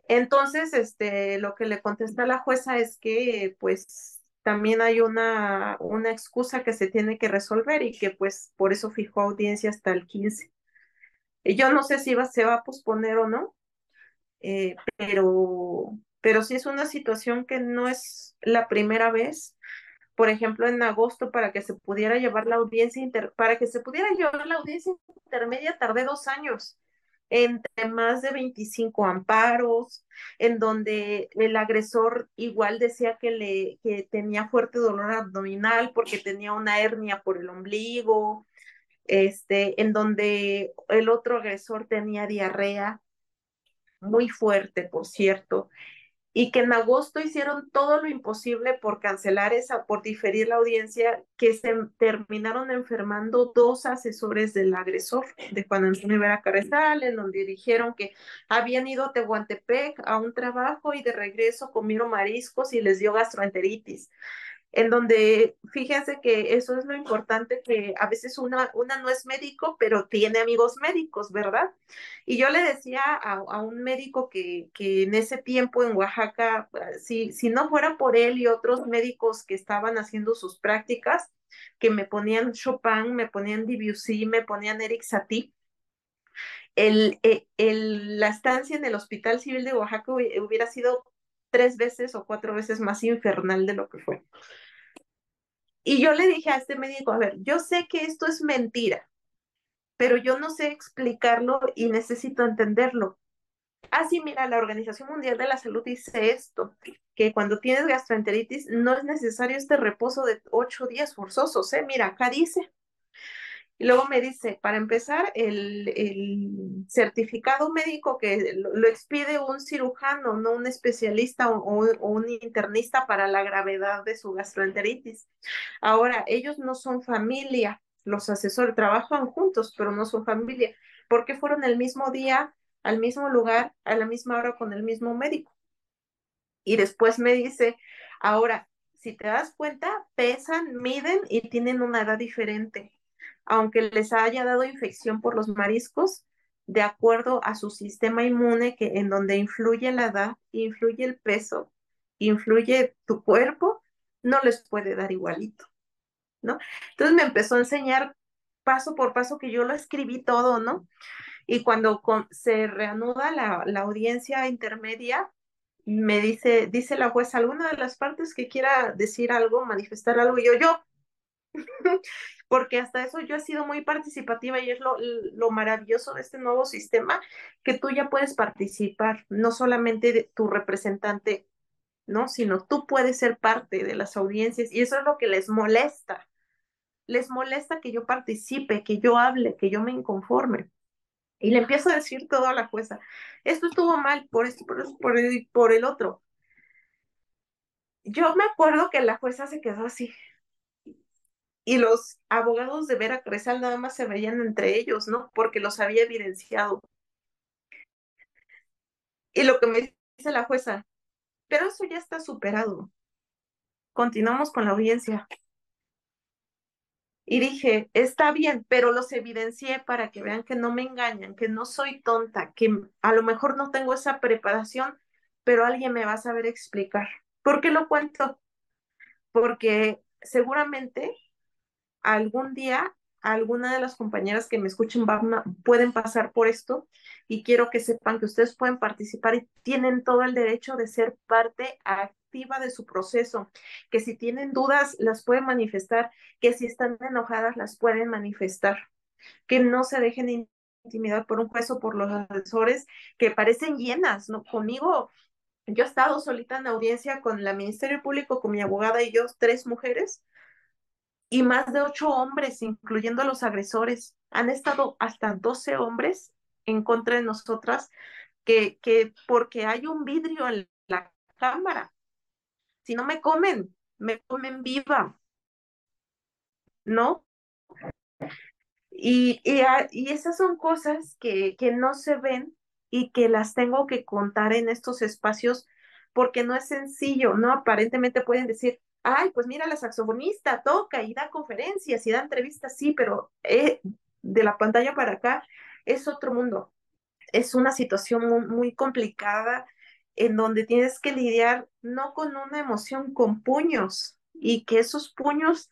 Entonces, este, lo que le contesta la jueza es que, pues, también hay una, una excusa que se tiene que resolver y que, pues, por eso fijó audiencia hasta el 15. Yo no sé si va, se va a posponer o no, eh, pero, pero sí es una situación que no es la primera vez. Por ejemplo, en agosto, para que se pudiera llevar la audiencia para que se pudiera llevar la audiencia intermedia, tardé dos años entre más de 25 amparos, en donde el agresor igual decía que, le, que tenía fuerte dolor abdominal porque tenía una hernia por el ombligo, este, en donde el otro agresor tenía diarrea muy fuerte, por cierto, y que en agosto hicieron todo lo imposible por cancelar esa, por diferir la audiencia, que se terminaron enfermando dos asesores del agresor, de Juan Antonio Vera Carrizal, en donde dijeron que habían ido a Tehuantepec a un trabajo y de regreso comieron mariscos y les dio gastroenteritis en donde fíjense que eso es lo importante, que a veces una, una no es médico, pero tiene amigos médicos, ¿verdad? Y yo le decía a, un médico que, que, en ese tiempo en Oaxaca, si, si no fuera por él y otros médicos que estaban haciendo sus prácticas, que me ponían Chopin, me ponían Debussy, me ponían Eric Satie, el, eh, el, la estancia en el Hospital Civil de Oaxaca hubiera sido tres veces o cuatro veces más infernal de lo que fue. Y yo le dije a este médico, a ver, yo sé que esto es mentira, pero yo no sé explicarlo y necesito entenderlo. Así, ah, mira, la Organización Mundial de la Salud dice esto, que cuando tienes gastroenteritis no es necesario este reposo de ocho días forzosos, ¿eh? Mira, acá dice. Luego me dice, para empezar, el, certificado médico que lo, expide un cirujano, no un especialista o, un internista para la gravedad de su gastroenteritis. Ahora, ellos no son familia, los asesores trabajan juntos, pero no son familia, porque fueron el mismo día, al mismo lugar, a la misma hora con el mismo médico. Y después me dice, ahora, si te das cuenta, pesan, miden y tienen una edad diferente aunque les haya dado infección por los mariscos, de acuerdo a su sistema inmune, que en donde influye la edad, influye el peso, influye tu cuerpo, no les puede dar igualito, ¿no? Entonces me empezó a enseñar paso por paso que yo lo escribí todo, ¿no? Y cuando se reanuda la, la audiencia intermedia, me dice, dice la jueza, alguna de las partes que quiera decir algo, manifestar algo, y yo, yo, porque hasta eso yo he sido muy participativa y es lo, lo, maravilloso de este nuevo sistema, que tú ya puedes participar, no solamente de tu representante, ¿no? Sino tú puedes ser parte de las audiencias y eso es lo que les molesta. Les molesta que yo participe, que yo hable, que yo me inconforme. Y le empiezo a decir todo a la jueza, esto estuvo mal por esto, por, por, el, por el otro. Yo me acuerdo que la jueza se quedó así. Y los abogados de Vera Cresal nada más se veían entre ellos, ¿no? Porque los había evidenciado. Y lo que me dice la jueza, pero eso ya está superado. Continuamos con la audiencia. Y dije, está bien, pero los evidencié para que vean que no me engañan, que no soy tonta, que a lo mejor no tengo esa preparación, pero alguien me va a saber explicar. ¿Por qué lo cuento? Porque seguramente algún día alguna de las compañeras que me escuchen pueden pasar por esto y quiero que sepan que ustedes pueden participar y tienen todo el derecho de ser parte activa de su proceso, que si tienen dudas las pueden manifestar, que si están enojadas las pueden manifestar, que no se dejen intimidar por un juez o por los asesores que parecen llenas, ¿no? Conmigo, yo he estado solita en audiencia con la Ministerio Público, con mi abogada y yo, tres mujeres, y más de ocho hombres, incluyendo a los agresores. Han estado hasta doce hombres en contra de nosotras, que, que porque hay un vidrio en la cámara. Si no me comen, me comen viva. ¿No? Y, y, y esas son cosas que, que no se ven y que las tengo que contar en estos espacios porque no es sencillo, ¿no? Aparentemente pueden decir, ay, pues mira, la saxofonista toca y da conferencias y da entrevistas, sí, pero eh, de la pantalla para acá es otro mundo. Es una situación muy, muy complicada en donde tienes que lidiar no con una emoción, con puños y que esos puños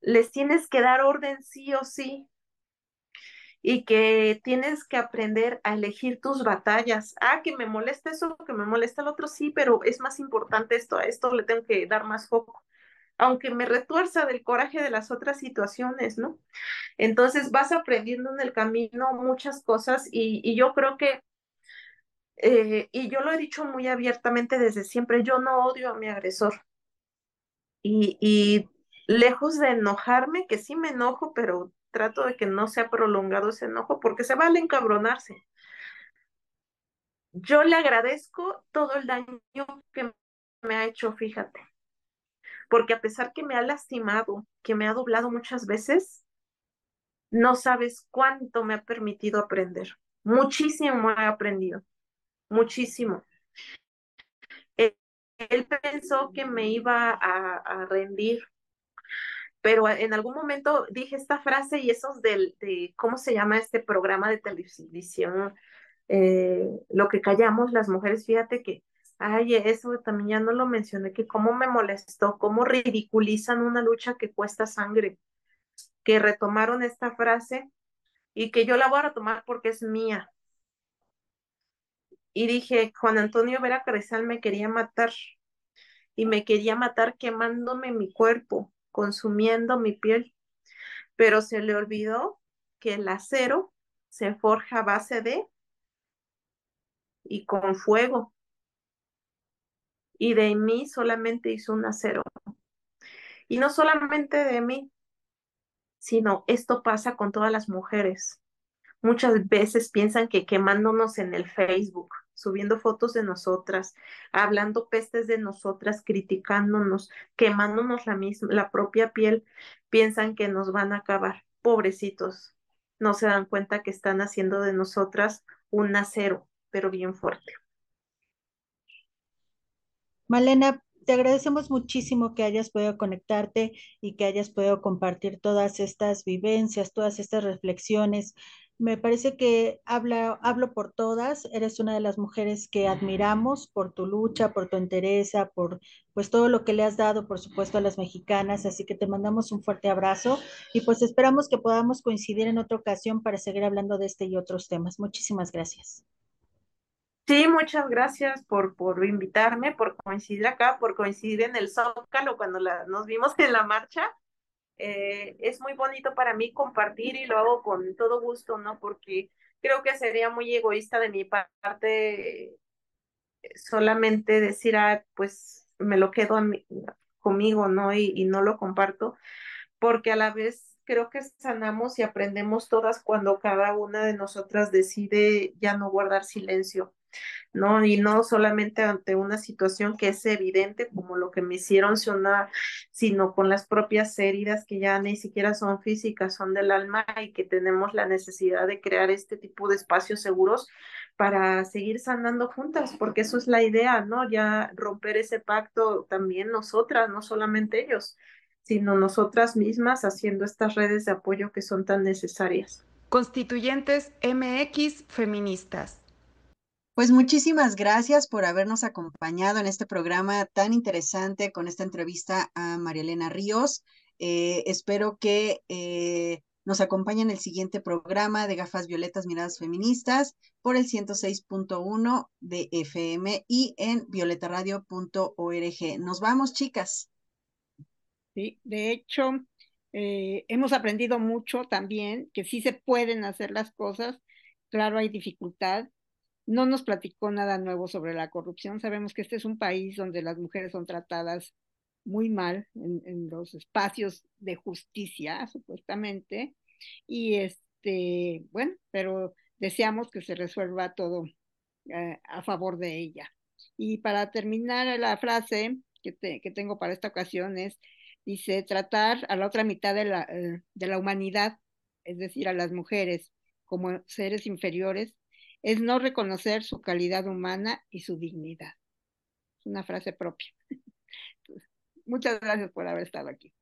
les tienes que dar orden sí o sí y que tienes que aprender a elegir tus batallas. Ah, que me molesta eso, que me molesta el otro, sí, pero es más importante esto, a esto le tengo que dar más foco aunque me retuerza del coraje de las otras situaciones, ¿no? Entonces vas aprendiendo en el camino muchas cosas y, yo creo que, eh, y yo lo he dicho muy abiertamente desde siempre, yo no odio a mi agresor. Y, y lejos de enojarme, que sí me enojo, pero trato de que no sea prolongado ese enojo porque se vale encabronarse. Yo le agradezco todo el daño que me ha hecho, fíjate porque a pesar que me ha lastimado, que me ha doblado muchas veces, no sabes cuánto me ha permitido aprender. Muchísimo he aprendido, muchísimo. Él, pensó que me iba a, rendir, pero en algún momento dije esta frase y esos del, de, ¿cómo se llama este programa de televisión? Eh, lo que callamos las mujeres, fíjate que Ay, eso también ya no lo mencioné, que cómo me molestó, cómo ridiculizan una lucha que cuesta sangre, que retomaron esta frase y que yo la voy a retomar porque es mía. Y dije, Juan Antonio Vera Carrizal me quería matar y me quería matar quemándome mi cuerpo, consumiendo mi piel, pero se le olvidó que el acero se forja a base de y con fuego y de mí solamente hizo un acero. Y no solamente de mí, sino esto pasa con todas las mujeres. Muchas veces piensan que quemándonos en el Facebook, subiendo fotos de nosotras, hablando pestes de nosotras, criticándonos, quemándonos la misma, la propia piel, piensan que nos van a acabar. Pobrecitos, no se dan cuenta que están haciendo de nosotras un acero, pero bien fuerte. Malena, te agradecemos muchísimo que hayas podido conectarte y que hayas podido compartir todas estas vivencias, todas estas reflexiones. Me parece que hablo por todas. Eres una de las mujeres que admiramos por tu lucha, por tu entereza, por pues todo lo que le has dado, por supuesto, a las mexicanas. Así que te mandamos un fuerte abrazo y pues esperamos que podamos coincidir en otra ocasión para seguir hablando de este y otros temas. Muchísimas gracias. Sí, muchas gracias por, por invitarme, por coincidir acá, por coincidir en el Zócalo cuando nos vimos en la marcha. Eh, es muy bonito para mí compartir y lo hago con todo gusto, ¿no? Porque creo que sería muy egoísta de mi parte solamente decir, ah, pues me lo quedo conmigo, ¿no? Y no lo comparto, porque a la vez creo que sanamos y aprendemos todas cuando cada una de nosotras decide ya no guardar silencio ¿no? Y no solamente ante una situación que es evidente, como lo que me hicieron sonar, sino con las propias heridas que ya ni siquiera son físicas, son del alma y que tenemos la necesidad de crear este tipo de espacios seguros para seguir sanando juntas, porque eso es la idea, ¿no? Ya romper ese pacto también nosotras, no solamente ellos, sino nosotras mismas haciendo estas redes de apoyo que son tan necesarias. Constituyentes MX Feministas. Pues muchísimas gracias por habernos acompañado en este programa tan interesante con esta entrevista a María Elena Ríos. Eh, espero que eh, nos acompañen en el siguiente programa de Gafas Violetas Miradas Feministas por el 106.1 de FM y en violetaradio.org. Nos vamos, chicas. Sí, de hecho, eh, hemos aprendido mucho también que sí se pueden hacer las cosas. Claro, hay dificultad, no nos platicó nada nuevo sobre la corrupción. Sabemos que este es un país donde las mujeres son tratadas muy mal en, los espacios de justicia, supuestamente. Y este, bueno, pero deseamos que se resuelva todo eh, a favor de ella. Y para terminar la frase que, tengo para esta ocasión es, dice, tratar a la otra mitad de la, eh, de la humanidad, es decir, a las mujeres, como seres inferiores, es no reconocer su calidad humana y su dignidad. Es una frase propia. muchas gracias por haber estado aquí.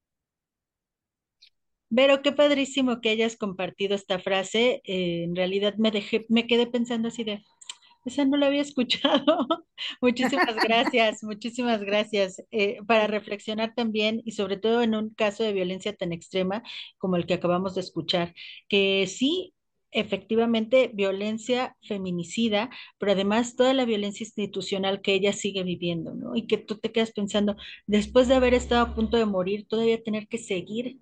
Vero, qué padrísimo que hayas compartido esta frase. Eh, en realidad me dejé, me quedé pensando así de, esa no la había escuchado. muchísimas gracias, muchísimas gracias. Eh, para reflexionar también y sobre todo en un caso de violencia tan extrema como el que acabamos de escuchar, que sí efectivamente violencia feminicida, pero además toda la violencia institucional que ella sigue viviendo, ¿no? Y que tú te quedas pensando, después de haber estado a punto de morir, todavía tener que seguir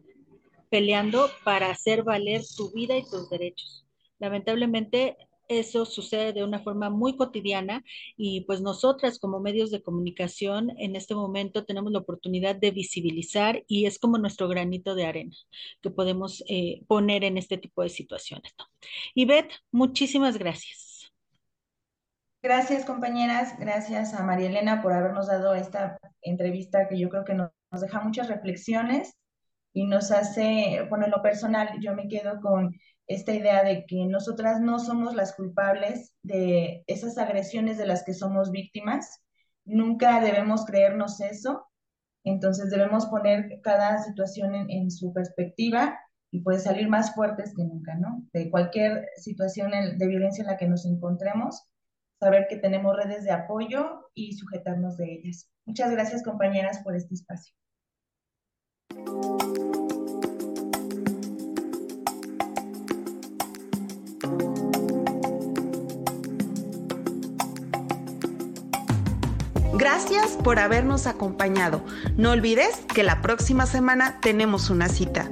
peleando para hacer valer tu vida y tus derechos. Lamentablemente, eso sucede de una forma muy cotidiana y pues nosotras como medios de comunicación en este momento tenemos la oportunidad de visibilizar y es como nuestro granito de arena que podemos eh, poner en este tipo de situaciones. Y Beth, muchísimas gracias. Gracias compañeras, gracias a María Elena por habernos dado esta entrevista que yo creo que nos, nos deja muchas reflexiones y nos hace, bueno, en lo personal yo me quedo con esta idea de que nosotras no somos las culpables de esas agresiones de las que somos víctimas. Nunca debemos creernos eso. Entonces debemos poner cada situación en, su perspectiva y puede salir más fuertes que nunca, ¿no? De cualquier situación de violencia en la que nos encontremos, saber que tenemos redes de apoyo y sujetarnos de ellas. Muchas gracias compañeras por este espacio. Gracias por habernos acompañado. No olvides que la próxima semana tenemos una cita.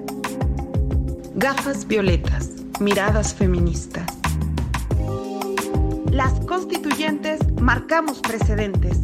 Gafas violetas, miradas feministas. Las constituyentes marcamos precedentes.